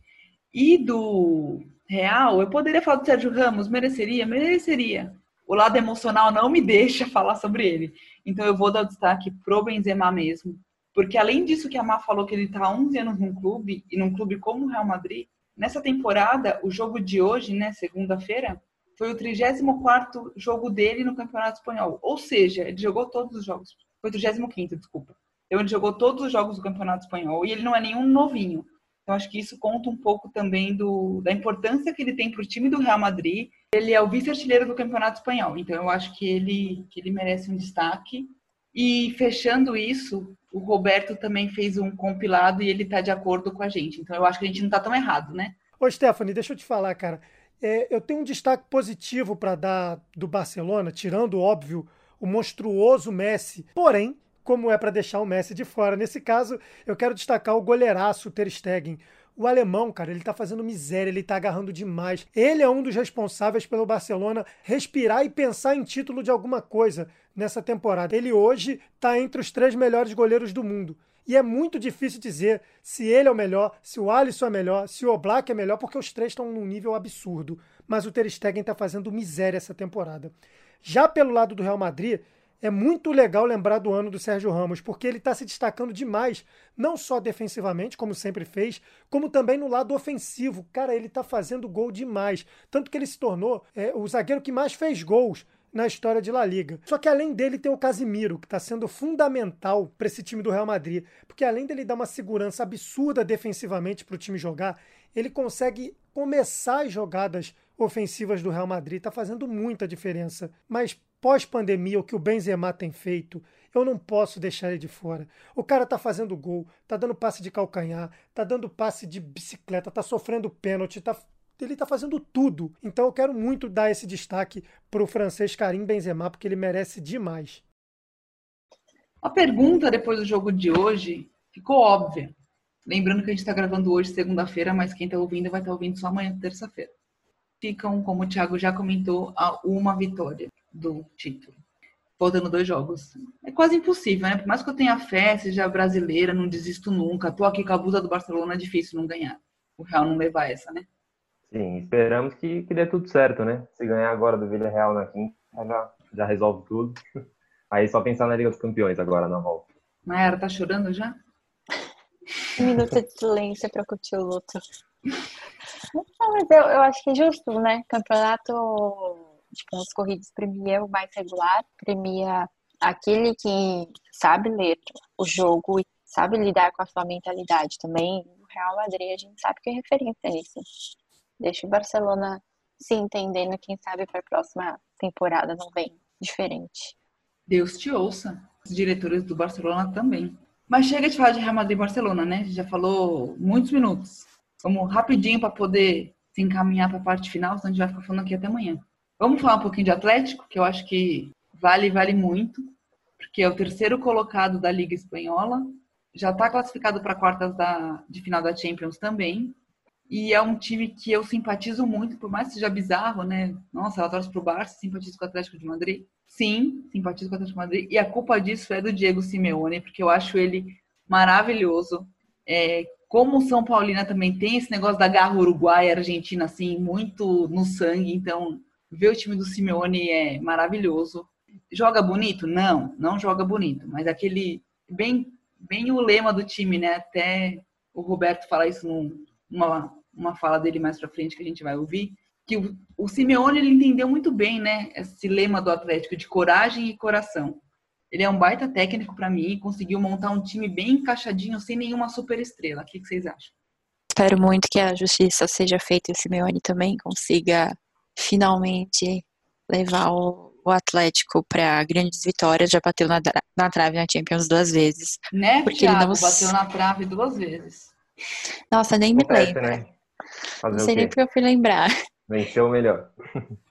E do Real, eu poderia falar do Sérgio Ramos, mereceria, mereceria. O lado emocional não me deixa falar sobre ele. Então eu vou dar destaque pro Benzema mesmo. Porque além disso que a Má falou que ele está há 11 anos num clube, e num clube como o Real Madrid, nessa temporada, o jogo de hoje, né, segunda-feira, foi o 34º jogo dele no Campeonato Espanhol. Ou seja, ele jogou todos os jogos. Foi o 35º, desculpa. Então ele jogou todos os jogos do Campeonato Espanhol e ele não é nenhum novinho. Então acho que isso conta um pouco também do, da importância que ele tem para o time do Real Madrid. Ele é o vice-artilheiro do Campeonato Espanhol, então eu acho que ele, que ele merece um destaque. E fechando isso, o Roberto também fez um compilado e ele está de acordo com a gente. Então eu acho que a gente não está tão errado, né? Ô, Stephanie, deixa eu te falar, cara. É, eu tenho um destaque positivo para dar do Barcelona, tirando, óbvio, o monstruoso Messi. Porém, como é para deixar o Messi de fora, nesse caso, eu quero destacar o goleiraço Ter Stegen. O alemão, cara, ele tá fazendo miséria, ele tá agarrando demais. Ele é um dos responsáveis pelo Barcelona respirar e pensar em título de alguma coisa nessa temporada. Ele hoje tá entre os três melhores goleiros do mundo. E é muito difícil dizer se ele é o melhor, se o Alisson é melhor, se o Oblak é melhor, porque os três estão num nível absurdo. Mas o Ter Stegen está fazendo miséria essa temporada. Já pelo lado do Real Madrid, é muito legal lembrar do ano do Sérgio Ramos, porque ele está se destacando demais, não só defensivamente, como sempre fez, como também no lado ofensivo. Cara, ele está fazendo gol demais. Tanto que ele se tornou é, o zagueiro que mais fez gols na história de La Liga. Só que além dele tem o Casimiro, que está sendo fundamental para esse time do Real Madrid, porque além dele dar uma segurança absurda defensivamente para o time jogar, ele consegue começar as jogadas ofensivas do Real Madrid, está fazendo muita diferença. Mas pós-pandemia, o que o Benzema tem feito, eu não posso deixar ele de fora. O cara tá fazendo gol, tá dando passe de calcanhar, tá dando passe de bicicleta, tá sofrendo pênalti, tá ele está fazendo tudo. Então eu quero muito dar esse destaque para o francês Karim Benzema, porque ele merece demais. A pergunta depois do jogo de hoje ficou óbvia. Lembrando que a gente está gravando hoje, segunda-feira, mas quem está ouvindo vai estar tá ouvindo só amanhã, terça-feira. Ficam, como o Thiago já comentou, a uma vitória do título. Faltando dois jogos. É quase impossível, né? Por mais que eu tenha fé, seja brasileira, não desisto nunca. Tô aqui com a blusa do Barcelona, é difícil não ganhar. O Real não levar essa, né? Sim, esperamos que, que dê tudo certo, né? Se ganhar agora do Villarreal na quinta, já, já resolve tudo. Aí só pensar na Liga dos Campeões agora na volta. Mayara tá chorando já? Um minuto de silêncio para curtir o luto. Não, mas eu, eu acho que é justo, né? Campeonato de pontos corridos premia o mais regular, premia aquele que sabe ler o jogo e sabe lidar com a sua mentalidade também. O Real Madrid, a gente sabe que é referência nisso. Deixa o Barcelona se entendendo, quem sabe para a próxima temporada não vem diferente. Deus te ouça. Os diretores do Barcelona também. Mas chega de falar de Real Madrid e Barcelona, né? Já falou muitos minutos. Vamos rapidinho para poder se encaminhar para a parte final, senão a gente vai ficar falando aqui até amanhã. Vamos falar um pouquinho de Atlético, que eu acho que vale, vale muito, porque é o terceiro colocado da Liga Espanhola, já está classificado para quartas da, de final da Champions também, e é um time que eu simpatizo muito, por mais que seja bizarro, né? Nossa, ela torce pro Barça, simpatizo com o Atlético de Madrid. Sim, simpatizo com o Atlético de Madrid. E a culpa disso é do Diego Simeone, porque eu acho ele maravilhoso. É, como São Paulina também tem esse negócio da garra uruguaia, argentina, assim, muito no sangue, então ver o time do Simeone é maravilhoso. Joga bonito? Não, não joga bonito, mas aquele bem, bem o lema do time, né? Até o Roberto fala isso numa uma fala dele mais para frente que a gente vai ouvir, que o, o Simeone ele entendeu muito bem, né, esse lema do Atlético de coragem e coração. Ele é um baita técnico para mim e conseguiu montar um time bem encaixadinho, sem nenhuma super estrela. O que, que vocês acham? Espero muito que a justiça seja feita e o Simeone também consiga finalmente levar o, o Atlético para grandes vitórias. Já bateu na, na trave na Champions duas vezes. Né, porque Thiago, ele não bateu na trave duas vezes. Nossa, nem me lembro. Né? Fazer não sei nem porque eu fui lembrar. Venceu o melhor.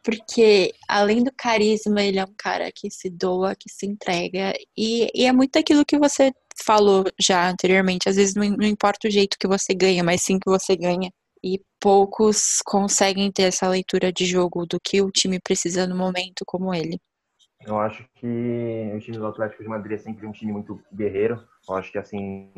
Porque, além do carisma, ele é um cara que se doa, que se entrega. E, e é muito aquilo que você falou já anteriormente. Às vezes não, não importa o jeito que você ganha, mas sim que você ganha. E poucos conseguem ter essa leitura de jogo do que o time precisa no momento como ele. Eu acho que o time do Atlético de Madrid é sempre um time muito guerreiro. Eu acho que assim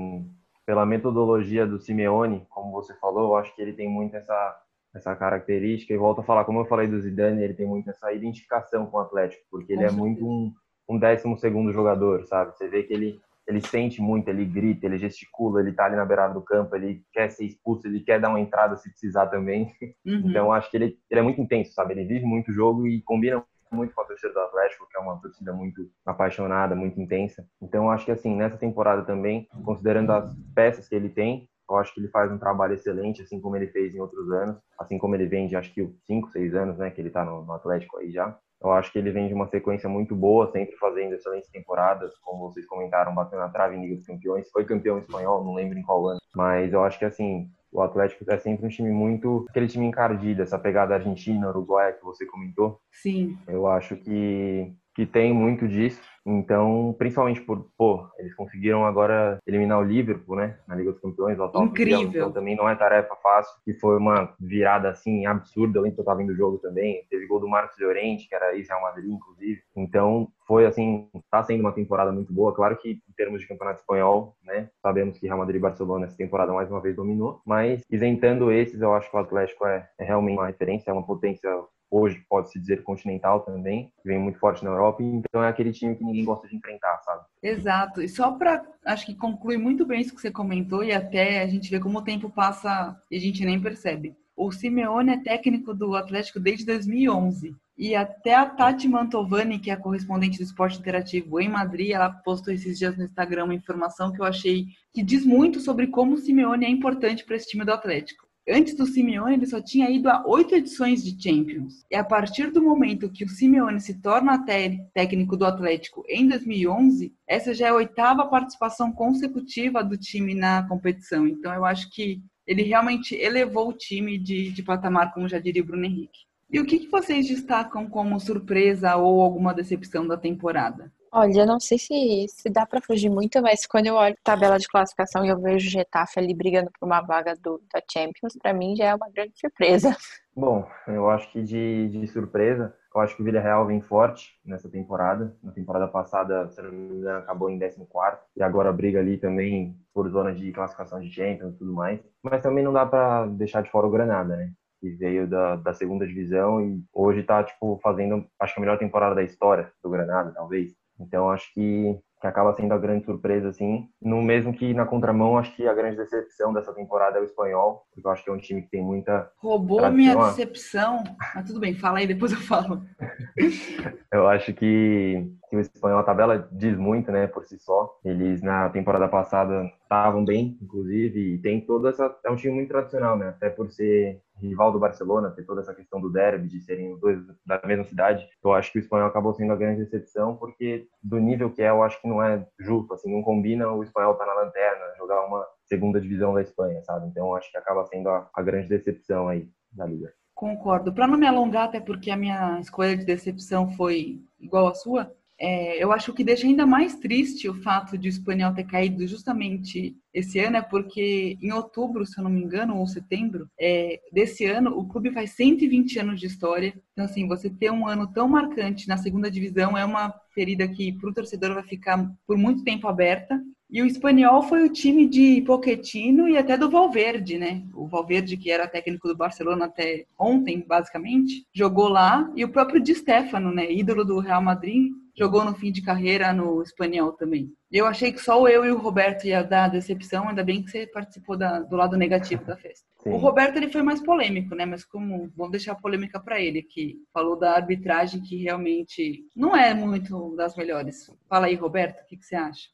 pela metodologia do Simeone, como você falou, eu acho que ele tem muito essa essa característica e volto a falar, como eu falei do Zidane, ele tem muito essa identificação com o Atlético, porque ele é muito um, um décimo segundo jogador, sabe? Você vê que ele ele sente muito, ele grita, ele gesticula, ele tá ali na beirada do campo, ele quer ser expulso, ele quer dar uma entrada se precisar também. Uhum. Então acho que ele, ele é muito intenso, sabe? Ele vive muito o jogo e combina muito com a torcida do Atlético, que é uma torcida muito apaixonada, muito intensa. Então acho que assim, nessa temporada também, considerando as peças que ele tem, eu acho que ele faz um trabalho excelente, assim como ele fez em outros anos, assim como ele vem de acho que 5, 6 anos, né, que ele tá no, no Atlético aí já. Eu acho que ele vem de uma sequência muito boa, sempre fazendo excelentes temporadas, como vocês comentaram, batendo na trave em Liga dos Campeões. Foi campeão espanhol, não lembro em qual ano. Mas eu acho que, assim, o Atlético é sempre um time muito. aquele time encardido, essa pegada argentina, uruguaia que você comentou. Sim. Eu acho que, que tem muito disso. Então, principalmente por, pô, eles conseguiram agora eliminar o Liverpool, né, na Liga dos Campeões, Incrível. Campeão, então também não é tarefa fácil, e foi uma virada, assim, absurda, eu lembro que eu tava vendo o jogo também, teve gol do Marcos Llorente, que era ex-Real Madrid, inclusive, então foi, assim, tá sendo uma temporada muito boa, claro que em termos de campeonato espanhol, né, sabemos que Real Madrid e Barcelona essa temporada mais uma vez dominou, mas isentando esses, eu acho que o Atlético é, é realmente uma referência, é uma potência hoje pode-se dizer continental também, que vem muito forte na Europa, então é aquele time que ninguém gosta de enfrentar, sabe? Exato. E só para, acho que conclui muito bem isso que você comentou e até a gente vê como o tempo passa e a gente nem percebe. O Simeone é técnico do Atlético desde 2011. E até a Tati Mantovani, que é a correspondente do esporte interativo em Madrid, ela postou esses dias no Instagram uma informação que eu achei que diz muito sobre como o Simeone é importante para esse time do Atlético. Antes do Simeone, ele só tinha ido a oito edições de Champions. E a partir do momento que o Simeone se torna técnico do Atlético em 2011, essa já é a oitava participação consecutiva do time na competição. Então, eu acho que ele realmente elevou o time de, de patamar, como já diria o Bruno Henrique. E o que, que vocês destacam como surpresa ou alguma decepção da temporada? Olha, não sei se, se dá para fugir muito, mas quando eu olho a tabela de classificação e eu vejo o Getafe ali brigando por uma vaga do, da Champions, para mim já é uma grande surpresa. Bom, eu acho que de, de surpresa, eu acho que o Villarreal vem forte nessa temporada. Na temporada passada, se não me engano, acabou em 14 e agora briga ali também por zonas de classificação de Champions e tudo mais. Mas também não dá para deixar de fora o Granada, né? que veio da, da segunda divisão e hoje está tipo fazendo acho que a melhor temporada da história do Granada talvez então acho que que acaba sendo a grande surpresa, assim. No mesmo que na contramão, acho que a grande decepção dessa temporada é o espanhol, porque eu acho que é um time que tem muita. Roubou tradição. minha decepção. Mas tudo bem, fala aí, depois eu falo. eu acho que, que o espanhol, a tabela diz muito, né, por si só. Eles na temporada passada estavam bem, inclusive, e tem toda essa. É um time muito tradicional, né, até por ser rival do Barcelona, ter toda essa questão do derby, de serem dois da mesma cidade. Eu acho que o espanhol acabou sendo a grande decepção, porque do nível que é, eu acho que não é justo, assim, não combina o espanhol estar tá na lanterna, jogar uma segunda divisão da Espanha, sabe? Então acho que acaba sendo a, a grande decepção aí da liga. Concordo. Para não me alongar, até porque a minha escolha de decepção foi igual à sua, é, eu acho que deixa ainda mais triste o fato de o espanhol ter caído justamente esse ano, é porque em outubro, se eu não me engano, ou setembro, é, desse ano, o clube faz 120 anos de história. Então, assim, você ter um ano tão marcante na segunda divisão é uma ferida que para o torcedor vai ficar por muito tempo aberta. E o espanhol foi o time de Pochettino e até do Valverde, né? O Valverde, que era técnico do Barcelona até ontem, basicamente, jogou lá. E o próprio Di Stefano, né? Ídolo do Real Madrid, jogou no fim de carreira no espanhol também. Eu achei que só eu e o Roberto ia dar decepção, ainda bem que você participou da, do lado negativo da festa. Sim. O Roberto ele foi mais polêmico, né? Mas como vamos deixar a polêmica para ele, que falou da arbitragem que realmente não é muito das melhores. Fala aí, Roberto, o que, que você acha?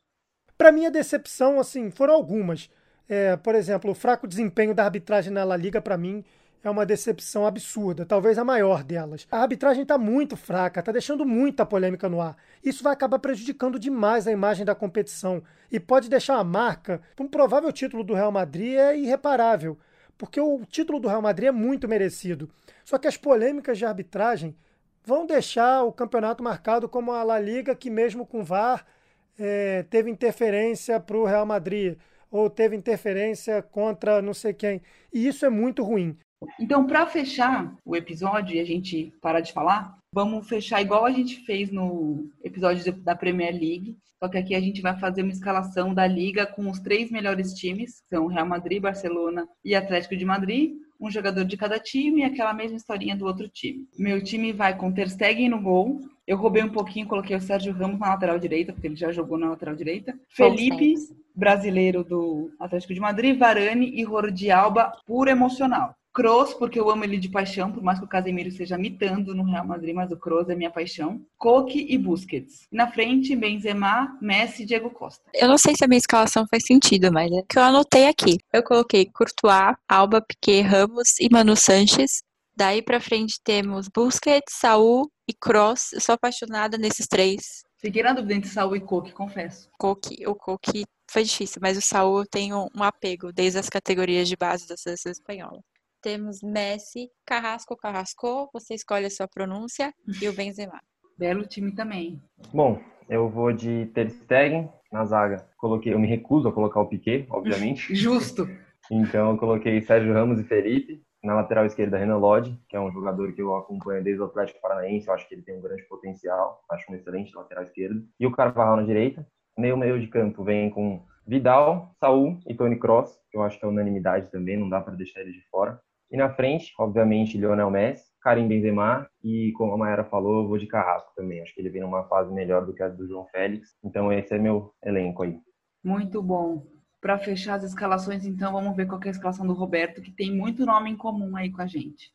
Para mim a decepção, assim, foram algumas. É, por exemplo, o fraco desempenho da arbitragem na La Liga para mim é uma decepção absurda, talvez a maior delas. A arbitragem está muito fraca, está deixando muita polêmica no ar. Isso vai acabar prejudicando demais a imagem da competição e pode deixar a marca. Um provável título do Real Madrid é irreparável, porque o título do Real Madrid é muito merecido. Só que as polêmicas de arbitragem vão deixar o campeonato marcado como a La Liga, que mesmo com VAR é, teve interferência para o Real Madrid ou teve interferência contra não sei quem. E isso é muito ruim. Então, para fechar o episódio e a gente parar de falar, Vamos fechar igual a gente fez no episódio da Premier League. Só que aqui a gente vai fazer uma escalação da liga com os três melhores times, que são Real Madrid, Barcelona e Atlético de Madrid. Um jogador de cada time e aquela mesma historinha do outro time. Meu time vai com Ter Stegen no gol. Eu roubei um pouquinho, coloquei o Sérgio Ramos na lateral direita, porque ele já jogou na lateral direita. Felipe, brasileiro do Atlético de Madrid, Varane e Jordi Alba, puro emocional. Kroos, porque eu amo ele de paixão, por mais que o Casemiro esteja mitando no Real Madrid, mas o Kroos é minha paixão. Koke e Busquets. Na frente, Benzema, Messi e Diego Costa. Eu não sei se a minha escalação faz sentido, mas é que eu anotei aqui. Eu coloquei Courtois, Alba, Piquet, Ramos e Manu Sanches. Daí pra frente temos Busquets, Saul e Kroos. Eu sou apaixonada nesses três. Fiquei na dúvida entre Saul e Koke, confesso. Koke, o Koke foi difícil, mas o Saul tenho um apego desde as categorias de base da seleção espanhola temos Messi, Carrasco, Carrasco, você escolhe a sua pronúncia, e o Benzema. Belo time também. Bom, eu vou de Ter Stegen na zaga. Coloquei, eu me recuso a colocar o Piquet, obviamente. Justo. Então eu coloquei Sérgio Ramos e Felipe. Na lateral esquerda, Renan Lodge, que é um jogador que eu acompanho desde o Atlético Paranaense. Eu acho que ele tem um grande potencial. Acho um excelente lateral esquerdo. E o Carvajal na direita. Meio meio de campo vem com Vidal, Saul e Tony Cross. Eu acho que é unanimidade também, não dá para deixar ele de fora. E na frente, obviamente, Lionel Messi, Karim Benzema e, como a Mayara falou, eu vou de Carrasco também. Acho que ele vem numa fase melhor do que a do João Félix. Então esse é meu elenco aí. Muito bom. Para fechar as escalações, então, vamos ver qual é a escalação do Roberto, que tem muito nome em comum aí com a gente.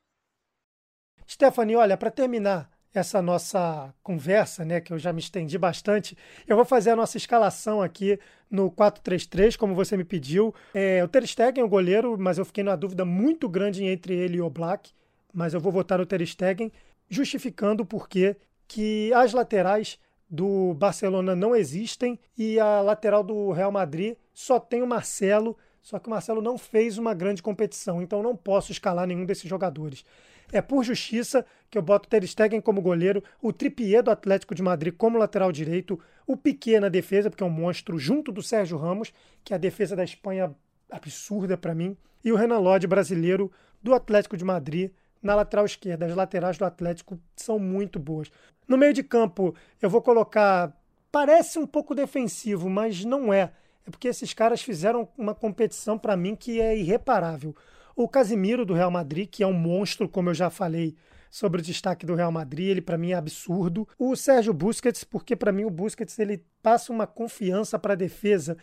Stephanie, olha, para terminar essa nossa conversa, né, que eu já me estendi bastante, eu vou fazer a nossa escalação aqui no 4-3-3, como você me pediu. É, o Ter Stegen é o goleiro, mas eu fiquei numa dúvida muito grande entre ele e o Black, mas eu vou votar no Ter Stegen, justificando o porquê que as laterais do Barcelona não existem e a lateral do Real Madrid só tem o Marcelo, só que o Marcelo não fez uma grande competição, então não posso escalar nenhum desses jogadores. É por justiça que eu boto Ter Stegen como goleiro, o Trippier do Atlético de Madrid como lateral direito, o Piquet na defesa, porque é um monstro, junto do Sérgio Ramos, que é a defesa da Espanha absurda para mim, e o Renan Lodge brasileiro do Atlético de Madrid na lateral esquerda. As laterais do Atlético são muito boas. No meio de campo, eu vou colocar. Parece um pouco defensivo, mas não é. É porque esses caras fizeram uma competição para mim que é irreparável. O Casimiro do Real Madrid, que é um monstro, como eu já falei sobre o destaque do Real Madrid, ele para mim é absurdo. O Sérgio Busquets, porque para mim o Busquets ele passa uma confiança para a defesa,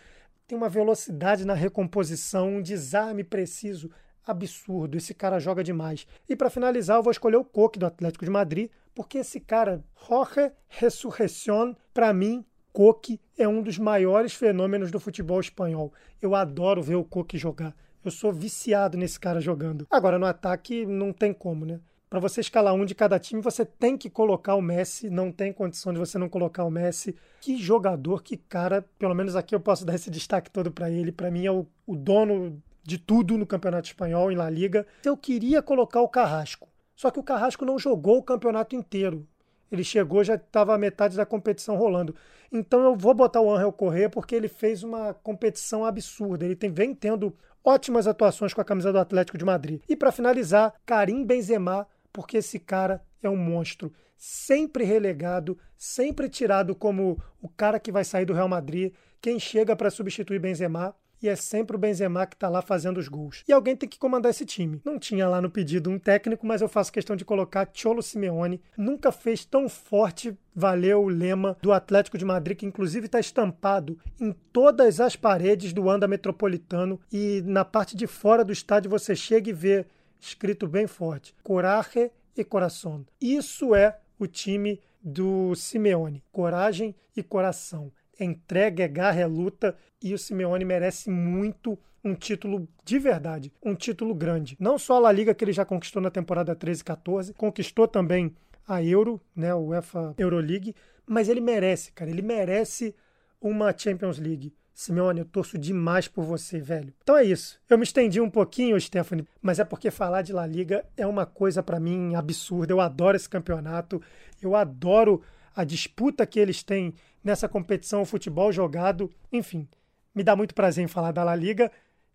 tem uma velocidade na recomposição, um desarme preciso absurdo. Esse cara joga demais. E para finalizar, eu vou escolher o Coque do Atlético de Madrid, porque esse cara, Jorge Resurrección, para mim, Coque é um dos maiores fenômenos do futebol espanhol. Eu adoro ver o Coque jogar. Eu sou viciado nesse cara jogando. Agora, no ataque, não tem como, né? Para você escalar um de cada time, você tem que colocar o Messi. Não tem condição de você não colocar o Messi. Que jogador, que cara. Pelo menos aqui eu posso dar esse destaque todo para ele. Para mim é o, o dono de tudo no Campeonato Espanhol, em La Liga. Eu queria colocar o Carrasco. Só que o Carrasco não jogou o campeonato inteiro. Ele chegou, já estava a metade da competição rolando. Então eu vou botar o Angel Correr porque ele fez uma competição absurda. Ele tem, vem tendo ótimas atuações com a camisa do Atlético de Madrid. E para finalizar, Karim Benzema, porque esse cara é um monstro, sempre relegado, sempre tirado como o cara que vai sair do Real Madrid, quem chega para substituir Benzema e é sempre o Benzema que está lá fazendo os gols. E alguém tem que comandar esse time. Não tinha lá no pedido um técnico, mas eu faço questão de colocar Cholo Simeone. Nunca fez tão forte valeu o lema do Atlético de Madrid, que inclusive está estampado em todas as paredes do Anda Metropolitano e na parte de fora do estádio você chega e vê escrito bem forte: Coraje e Coração. Isso é o time do Simeone: coragem e coração entrega, é garra, é luta e o Simeone merece muito um título de verdade, um título grande. Não só a La Liga que ele já conquistou na temporada 13 e 14, conquistou também a Euro, né, o UEFA Euroleague, mas ele merece, cara, ele merece uma Champions League. Simeone, eu torço demais por você, velho. Então é isso. Eu me estendi um pouquinho, Stephanie, mas é porque falar de La Liga é uma coisa para mim absurda. Eu adoro esse campeonato, eu adoro a disputa que eles têm nessa competição, o futebol jogado. Enfim, me dá muito prazer em falar da La Liga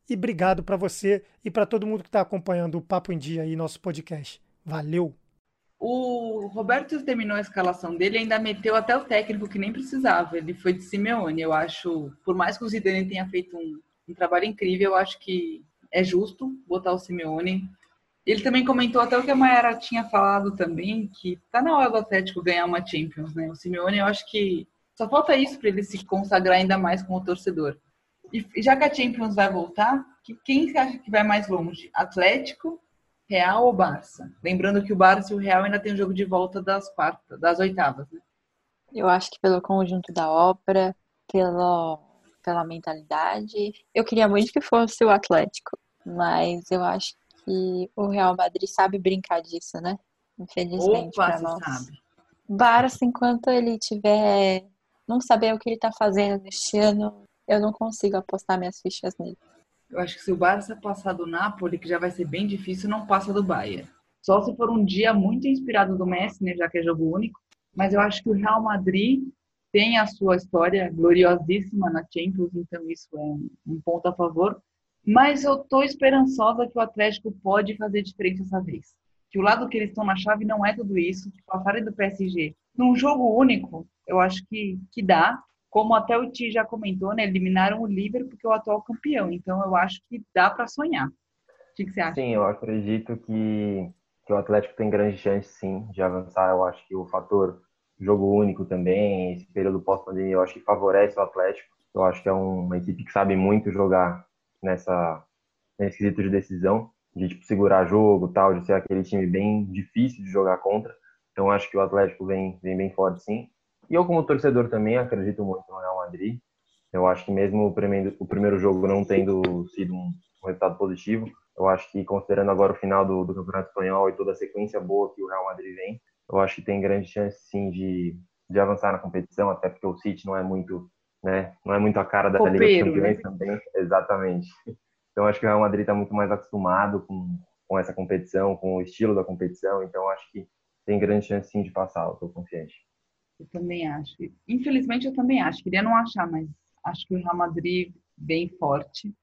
e obrigado para você e para todo mundo que está acompanhando o Papo em Dia aí, nosso podcast. Valeu! O Roberto terminou a escalação dele e ainda meteu até o técnico que nem precisava. Ele foi de Simeone. Eu acho, por mais que o Zidane tenha feito um, um trabalho incrível, eu acho que é justo botar o Simeone. Ele também comentou até o que a Mayara tinha falado também, que tá na hora do Atlético ganhar uma Champions, né? O Simeone, eu acho que só falta isso para ele se consagrar ainda mais como torcedor. E já que a Champions vai voltar, quem você acha que vai mais longe? Atlético Real ou Barça? Lembrando que o Barça e o Real ainda tem o jogo de volta das quartas, das oitavas, né? Eu acho que pelo conjunto da ópera, pela, pela mentalidade, eu queria muito que fosse o Atlético, mas eu acho que o Real Madrid sabe brincar disso, né? Infelizmente para nós. Sabe. Barça, enquanto ele tiver não saber o que ele está fazendo neste ano, eu não consigo apostar minhas fichas nele. Eu acho que se o Barça passar do Napoli, que já vai ser bem difícil, não passa do Bayern. Só se for um dia muito inspirado do Messi, né, já que é jogo único. Mas eu acho que o Real Madrid tem a sua história gloriosíssima na Champions, então isso é um ponto a favor. Mas eu tô esperançosa que o Atlético pode fazer diferente dessa vez. Que o lado que eles estão na chave não é tudo isso, que passarem do PSG num jogo único, eu acho que, que dá como até o Ti já comentou, né, eliminaram o Liverpool porque é o atual campeão. Então eu acho que dá para sonhar. O que, você acha? Sim, eu acredito que, que o Atlético tem grande chance, sim, de avançar. Eu acho que o fator jogo único também, esse período pós-pandemia, eu acho que favorece o Atlético. Eu acho que é uma equipe que sabe muito jogar nessa nesse quesito de decisão, de tipo, segurar jogo, tal, de ser aquele time bem difícil de jogar contra. Então acho que o Atlético vem, vem bem forte, sim. E eu, como torcedor, também acredito muito no Real Madrid. Eu acho que mesmo o primeiro, o primeiro jogo não tendo sido um, um, resultado positivo, eu acho que considerando agora o final do, do, Campeonato Espanhol e toda a sequência boa que o Real Madrid vem, eu acho que tem grande chance sim de, de avançar na competição, até porque o City não é muito, né, não é muito a cara da Copeiro, Liga dos Campeões né? também, exatamente. Então acho que o Real Madrid está muito mais acostumado com, com essa competição, com o estilo da competição, então acho que tem grande chance sim de passar, eu estou confiante. Eu também acho. Infelizmente, eu também acho. Queria não achar, mas acho que o Real Madrid bem forte.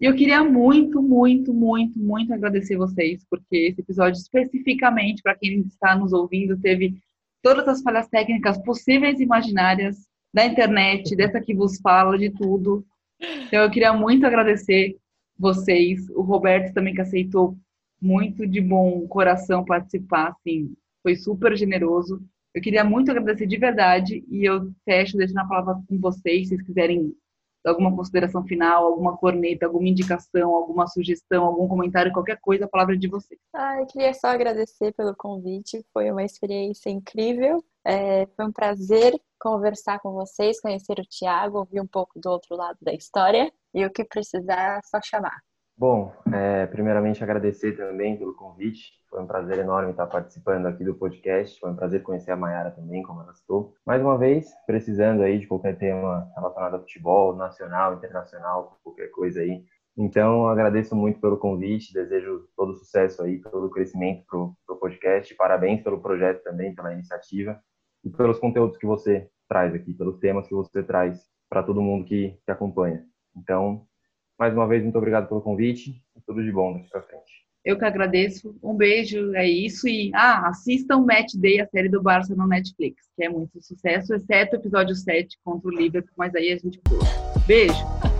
E eu queria muito, muito, muito, muito agradecer vocês, porque esse episódio, especificamente, para quem está nos ouvindo, teve todas as falhas técnicas possíveis e imaginárias da internet, dessa que vos fala, de tudo. Então, eu queria muito agradecer vocês, o Roberto também, que aceitou muito de bom coração participar, assim, foi super generoso. Eu queria muito agradecer de verdade e eu fecho deixando a palavra com vocês, se vocês quiserem alguma consideração final, alguma corneta, alguma indicação, alguma sugestão, algum comentário, qualquer coisa, a palavra é de vocês. Ah, eu queria só agradecer pelo convite, foi uma experiência incrível, é, foi um prazer conversar com vocês, conhecer o Tiago, ouvir um pouco do outro lado da história e o que precisar, só chamar. Bom, é, primeiramente agradecer também pelo convite. Foi um prazer enorme estar participando aqui do podcast. Foi um prazer conhecer a Mayara também, como ela citou. Mais uma vez, precisando aí de qualquer tema relacionado ao futebol, nacional, internacional, qualquer coisa aí. Então, agradeço muito pelo convite, desejo todo sucesso aí, todo crescimento para o podcast. Parabéns pelo projeto também, pela iniciativa e pelos conteúdos que você traz aqui, pelos temas que você traz para todo mundo que, que acompanha. Então, mais uma vez, muito obrigado pelo convite tudo de bom daqui para frente. Eu que agradeço. Um beijo, é isso. E ah, assistam Match Day, a série do Barça no Netflix, que é muito sucesso, exceto o episódio 7 contra o Liverpool, mas aí a gente pula. Beijo!